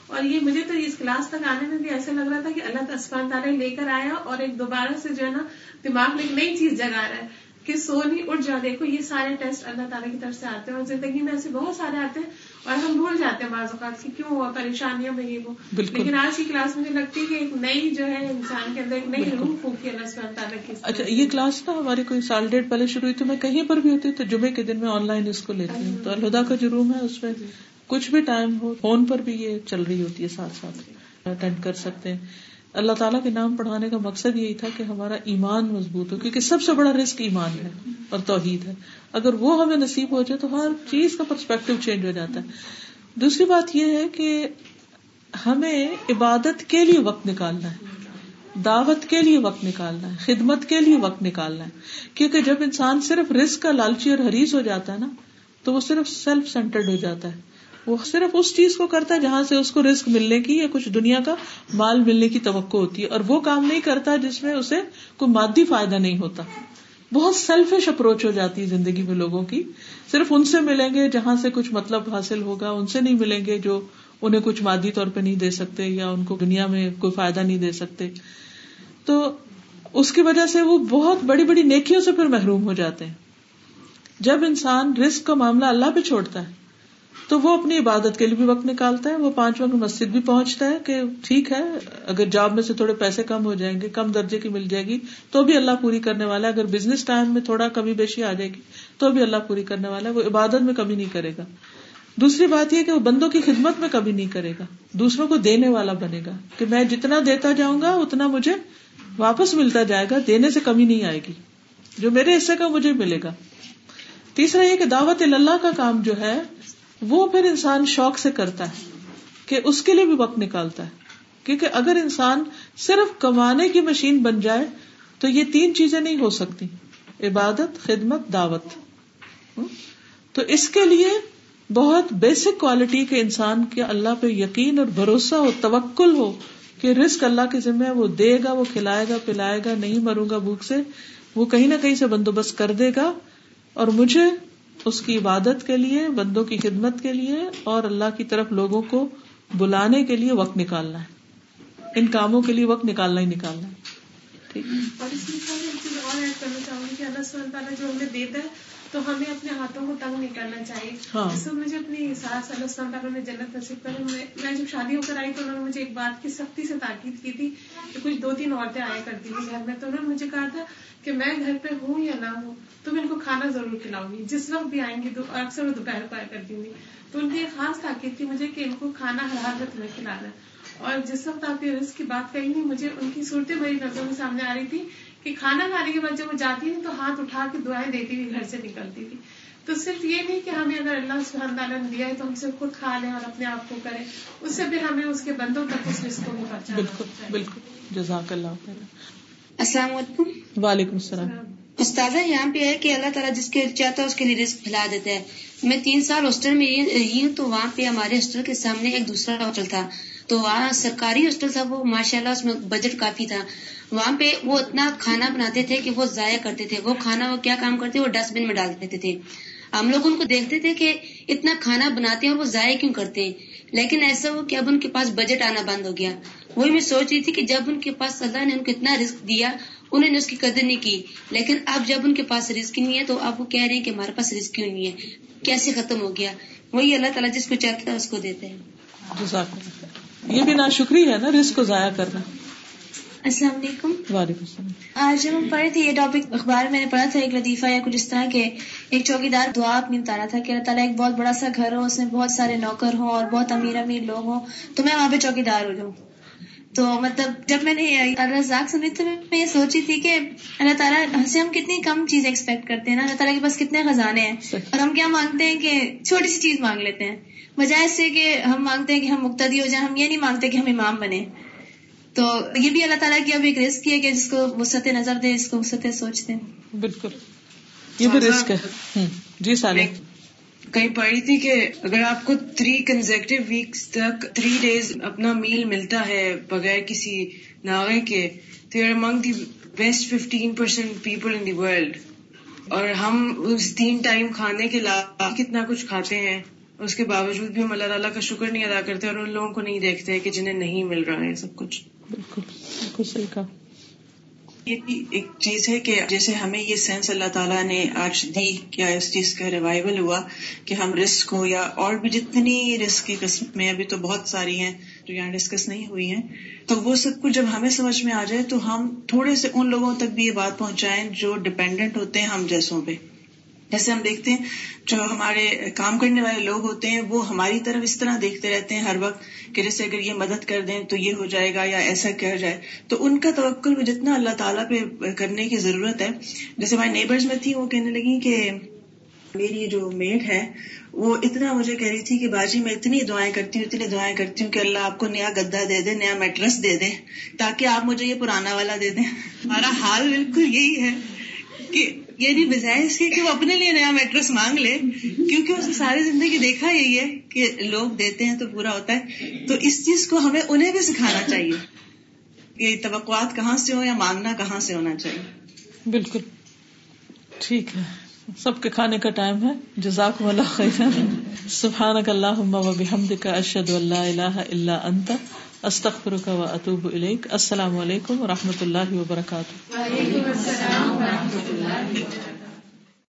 اور یہ مجھے تو اس کلاس تک آنے میں بھی ایسا لگ رہا تھا کہ اللہ اسفان تعالیٰ لے کر آیا اور ایک دوبارہ سے جو ہے نا دماغ میں ایک نئی چیز جگا رہا ہے کہ سو نہیں، اٹھ جا دیکھو یہ سارے ٹیسٹ اللہ تعالیٰ کی طرف سے آتے ہیں اور زندگی میں ایسے بہت سارے آتے ہیں اور ہم بھول جاتے ہیں بعض اوقات کی کیوں ہوا پریشانیوں میں یہ وہ۔ لیکن آج کی کلاس مجھے لگتی ہے کہ ایک نئی جو ہے انسان کے اندر ایک نئی روح پھونکی اللہ سبحانہ تعالیٰ کی اچھا یہ کلاس نا ہماری کوئی سال ڈیڑھ پہلے شروع ہوئی تو میں کہیں پر بھی ہوتی تو جمعے کے دن میں آن لائن اس کو لیتی ہوں۔ تو الہدا کا جو روم ہے اس میں کچھ بھی ٹائم ہو فون پر بھی یہ چل رہی ہوتی ہے ساتھ ساتھ۔ اٹینڈ کر سکتے ہیں۔ اللہ تعالیٰ کے نام پڑھانے کا مقصد یہی تھا کہ ہمارا ایمان مضبوط ہو، کیونکہ سب سے بڑا رسک ایمان ہے اور توحید ہے۔ اگر وہ ہمیں نصیب ہو جائے تو ہر چیز کا پرسپیکٹو چینج ہو جاتا ہے۔ دوسری بات یہ ہے کہ ہمیں عبادت کے لیے وقت نکالنا ہے، دعوت کے لیے وقت نکالنا ہے، خدمت کے لیے وقت نکالنا ہے۔ کیونکہ جب انسان صرف رسک کا لالچی اور حریص ہو جاتا ہے نا، تو وہ صرف سیلف سینٹرڈ ہو جاتا ہے۔ وہ صرف اس چیز کو کرتا ہے جہاں سے اس کو رسک ملنے کی یا کچھ دنیا کا مال ملنے کی توقع ہوتی ہے اور وہ کام نہیں کرتا جس میں اسے کوئی مادی فائدہ نہیں ہوتا۔ بہت سیلفش اپروچ ہو جاتی ہے زندگی میں لوگوں کی۔ صرف ان سے ملیں گے جہاں سے کچھ مطلب حاصل ہوگا، ان سے نہیں ملیں گے جو انہیں کچھ مادی طور پہ نہیں دے سکتے یا ان کو دنیا میں کوئی فائدہ نہیں دے سکتے۔ تو اس کی وجہ سے وہ بہت بڑی بڑی نیکیوں سے پھر محروم ہو جاتے ہیں۔ جب انسان رسک کا معاملہ اللہ پہ چھوڑتا ہے تو وہ اپنی عبادت کے لیے بھی وقت نکالتا ہے، وہ پانچ وقت مسجد بھی پہنچتا ہے کہ ٹھیک ہے، اگر جاب میں سے تھوڑے پیسے کم ہو جائیں گے، کم درجے کی مل جائے گی، تو بھی اللہ پوری کرنے والا ہے۔ اگر بزنس ٹائم میں تھوڑا کمی بیشی آ جائے گی، تو بھی اللہ پوری کرنے والا ہے۔ وہ عبادت میں کمی نہیں کرے گا۔ دوسری بات یہ کہ وہ بندوں کی خدمت میں کبھی نہیں کرے گا۔ دوسروں کو دینے والا بنے گا کہ میں جتنا دیتا جاؤں گا، اتنا مجھے واپس ملتا جائے گا، دینے سے کمی نہیں آئے گی۔ جو میرے حصے کا، مجھے ملے گا۔ تیسرا یہ کہ دعوت اللہ کا کام جو ہے وہ پھر انسان شوق سے کرتا ہے کہ اس کے لیے بھی وقت نکالتا ہے۔ کیونکہ اگر انسان صرف کمانے کی مشین بن جائے تو یہ تین چیزیں نہیں ہو سکتی۔ عبادت، خدمت، دعوت۔ تو اس کے لیے بہت بیسک کوالٹی کے انسان کے اللہ پہ یقین اور بھروسہ ہو توکل ہو کہ رسک اللہ کے ذمہ وہ دے گا، وہ کھلائے گا، پلائے گا، نہیں مروں گا بھوک سے، وہ کہیں نہ کہیں سے بندوبست کر دے گا۔ اور مجھے اس کی عبادت کے لیے، بندوں کی خدمت کے لیے اور اللہ کی طرف لوگوں کو بلانے کے لیے وقت نکالنا ہے۔ ان کاموں کے لیے وقت نکالنا ہی نکالنا ہے۔ اور اس میں اللہ تعالیٰ جو ہمیں دیتا ہے تو ہمیں اپنے ہاتھوں کو تنگ نہیں کرنا چاہیے۔ ہاں۔ جس مجھے اپنی ساس علیہ السلام تعالیٰ نے جنت نصیب کر میں جب شادی ہو کر آئی تو انہوں نے مجھے ایک بات کی سختی سے تاکید کی تھی کہ کچھ دو تین عورتیں آیا کرتی تھی گھر میں۔ تو انہوں نے مجھے کہا تھا کہ میں گھر پہ ہوں یا نہ ہوں تو میں ان کو کھانا ضرور کھلاؤں گی۔ جس وقت بھی آئیں گی اکثر وہ دوپہر کو آیا کرتی گی تو ان کی ایک خاص تاکید تھی مجھے کہ ان کو کھانا ہر حالت میں کھلانا اور جس وقت آپ کی بات کہی نہیں مجھے ان کی صورتیں میری نظروں کے سامنے آ رہی تھی کہ کھانا کھانے کے بعد جب وہ جاتی تھی تو ہاتھ اٹھا کے دعائیں دیتی ہوئی گھر سے نکلتی تھی۔ تو صرف یہ نہیں کہ ہمیں اگر اللہ سبحانہ تعالیٰ نے دیا ہے تو ہم سے خود کھا لیں اور اپنے آپ کو کریں۔ اس سے پھر ہمیں اس کے بندوں تک اس رسک کو بھی پہنچا بالکل بالکل۔ جزاک اللہ السلام علیکم۔ وعلیکم السلام۔ استاذہ یہاں پہ ہے کہ اللہ تعالیٰ جس کے چاہتا ہے اس کے لیے رسک پھیلا دیتا ہے۔ میں تین سال ہاسٹل میں رہی ہوں تو وہاں پہ ہمارے ہاسٹل کے سامنے ایک دوسرا ہاسٹل تھا۔ تو وہاں سرکاری ہاسٹل تھا وہ ماشاء اللہ اس میں بجٹ کافی تھا۔ وہاں پہ وہ اتنا کھانا بناتے تھے کہ وہ ضائع کرتے تھے۔ وہ کھانا وہ کیا کام کرتے وہ ڈسٹ بن میں ڈال دیتے تھے۔ ہم لوگ ان کو دیکھتے تھے کہ اتنا کھانا بناتے ہیں اور وہ ضائع کیوں کرتے؟ ہیں لیکن ایسا ہو کہ اب ان کے پاس بجٹ آنا بند ہو گیا۔ وہی میں سوچ رہی تھی کہ جب ان کے پاس اللہ نے ان کو اتنا رسک دیا، انہوں نے اس کی قدر نہیں کی۔ لیکن اب جب ان کے پاس رسک نہیں ہے تو اب وہ کہہ رہے ہیں کہ ہمارے پاس رسک کیوں نہیں ہے؟ کیسے ختم ہو گیا؟ وہی اللہ تعالیٰ جس کو چاہتا ہے اس کو دیتے ہیں۔ یہ بھی نا شکریہ ہے نا رسک کو ضائع کرنا۔ السلام علیکم۔ وعلیکم السلام۔ آج جب ہم پڑھے تھے یہ ٹاپک اخبار میں نے پڑھا تھا ایک لطیفہ یا کچھ اس طرح کے ایک چوکی دار دعا اپنی اتارا تھا کہ اللہ تعالیٰ ایک بہت بڑا سا گھر ہو اس میں بہت سارے نوکر ہوں اور بہت امیر امیر لوگ ہوں تو میں وہاں پہ چوکی دار ہو جاؤں۔ تو مطلب جب میں نے الرزاق سنی تو میں یہ سوچی تھی کہ اللہ تعالیٰ سے ہم کتنی کم چیزیں ایکسپیکٹ کرتے ہیں نا اللہ تعالیٰ کے پاس کتنے خزانے ہیں۔ اور ہم کیا مانگتے ہیں کہ چھوٹی سی چیز مانگ لیتے ہیں بجائے سے کہ ہم مانگتے ہیں کہ ہم مقتدی ہو جائیں ہم یہ نہیں مانگتے کہ ہم امام بنے تو یہ بھی اللہ تعالیٰ کی اب ایک رسک ہے کہ جس کو وسط نظر دے جس کو وسط سوچتے ہیں۔ بالکل۔ یہ بھی رسک ہے۔ جی سالے کہیں پڑھی تھی کہ اگر آپ کو تھری کنزیکٹو ویکس تک تھری ڈیز اپنا میل ملتا ہے بغیر کسی ناغے کے تو you're among the best fifteen percent people in the world اور ہم اس تین ٹائم کھانے کے علاوہ کتنا کچھ کھاتے ہیں اس کے باوجود بھی ہم اللہ تعالیٰ کا شکر نہیں ادا کرتے اور ان لوگوں کو نہیں دیکھتے کہ جنہیں نہیں مل رہا ہے سب کچھ۔ بالکل بالکل صحیح کہا یہ بھی ایک چیز ہے کہ جیسے ہمیں یہ سینس اللہ تعالیٰ نے آج دی کیا اس چیز کا ریوائول ہوا کہ ہم رسک ہو یا اور بھی جتنی رسک کی قسمیں ابھی تو بہت ساری ہیں جو یہاں ڈسکس نہیں ہوئی ہیں، تو وہ سب کچھ جب ہمیں سمجھ میں آ جائے تو ہم تھوڑے سے ان لوگوں تک بھی یہ بات پہنچائیں جو ڈپینڈنٹ ہوتے ہیں ہم جیسوں پہ۔ جیسے ہم دیکھتے ہیں، جو ہمارے کام کرنے والے لوگ ہوتے ہیں، وہ ہماری طرف اس طرح دیکھتے رہتے ہیں ہر وقت کہ جیسے اگر یہ مدد کر دیں تو یہ ہو جائے گا یا ایسا کیا جائے۔ تو ان کا توکل جتنا اللہ تعالیٰ پہ کرنے کی ضرورت ہے۔ جیسے ہمارے نیبرز میں تھی وہ کہنے لگی کہ میری جو میڈ ہے، وہ اتنا مجھے کہہ رہی تھی کہ باجی میں اتنی دعائیں کرتی ہوں، اتنی دعائیں کرتی ہوں کہ اللہ آپ کو نیا گدا دے دے، نیا میٹرس دے دے تاکہ آپ مجھے یہ پرانا والا دے دیں۔ ہمارا حال بالکل یہی ہے کہ یعنی بجائے اس کے کہ وہ اپنے لیے نیا میٹرس مانگ لے، کیونکہ اس نے ساری زندگی دیکھا یہی ہے کہ لوگ دیتے ہیں تو پورا ہوتا ہے۔ تو اس چیز کو ہمیں انہیں بھی سکھانا چاہیے کہ توقعات کہاں سے ہو یا مانگنا کہاں سے ہونا چاہیے۔ بالکل۔ ٹھیک ہے۔ سب کے کھانے کا ٹائم ہے۔ جزاک اللہ خیر۔ سبحان اللہ و بحمد کا اشد اللہ اللہ اللہ انت۔ استخر کا و اطوب السلام علیکم و رحمۃ اللہ وبرکاتہ.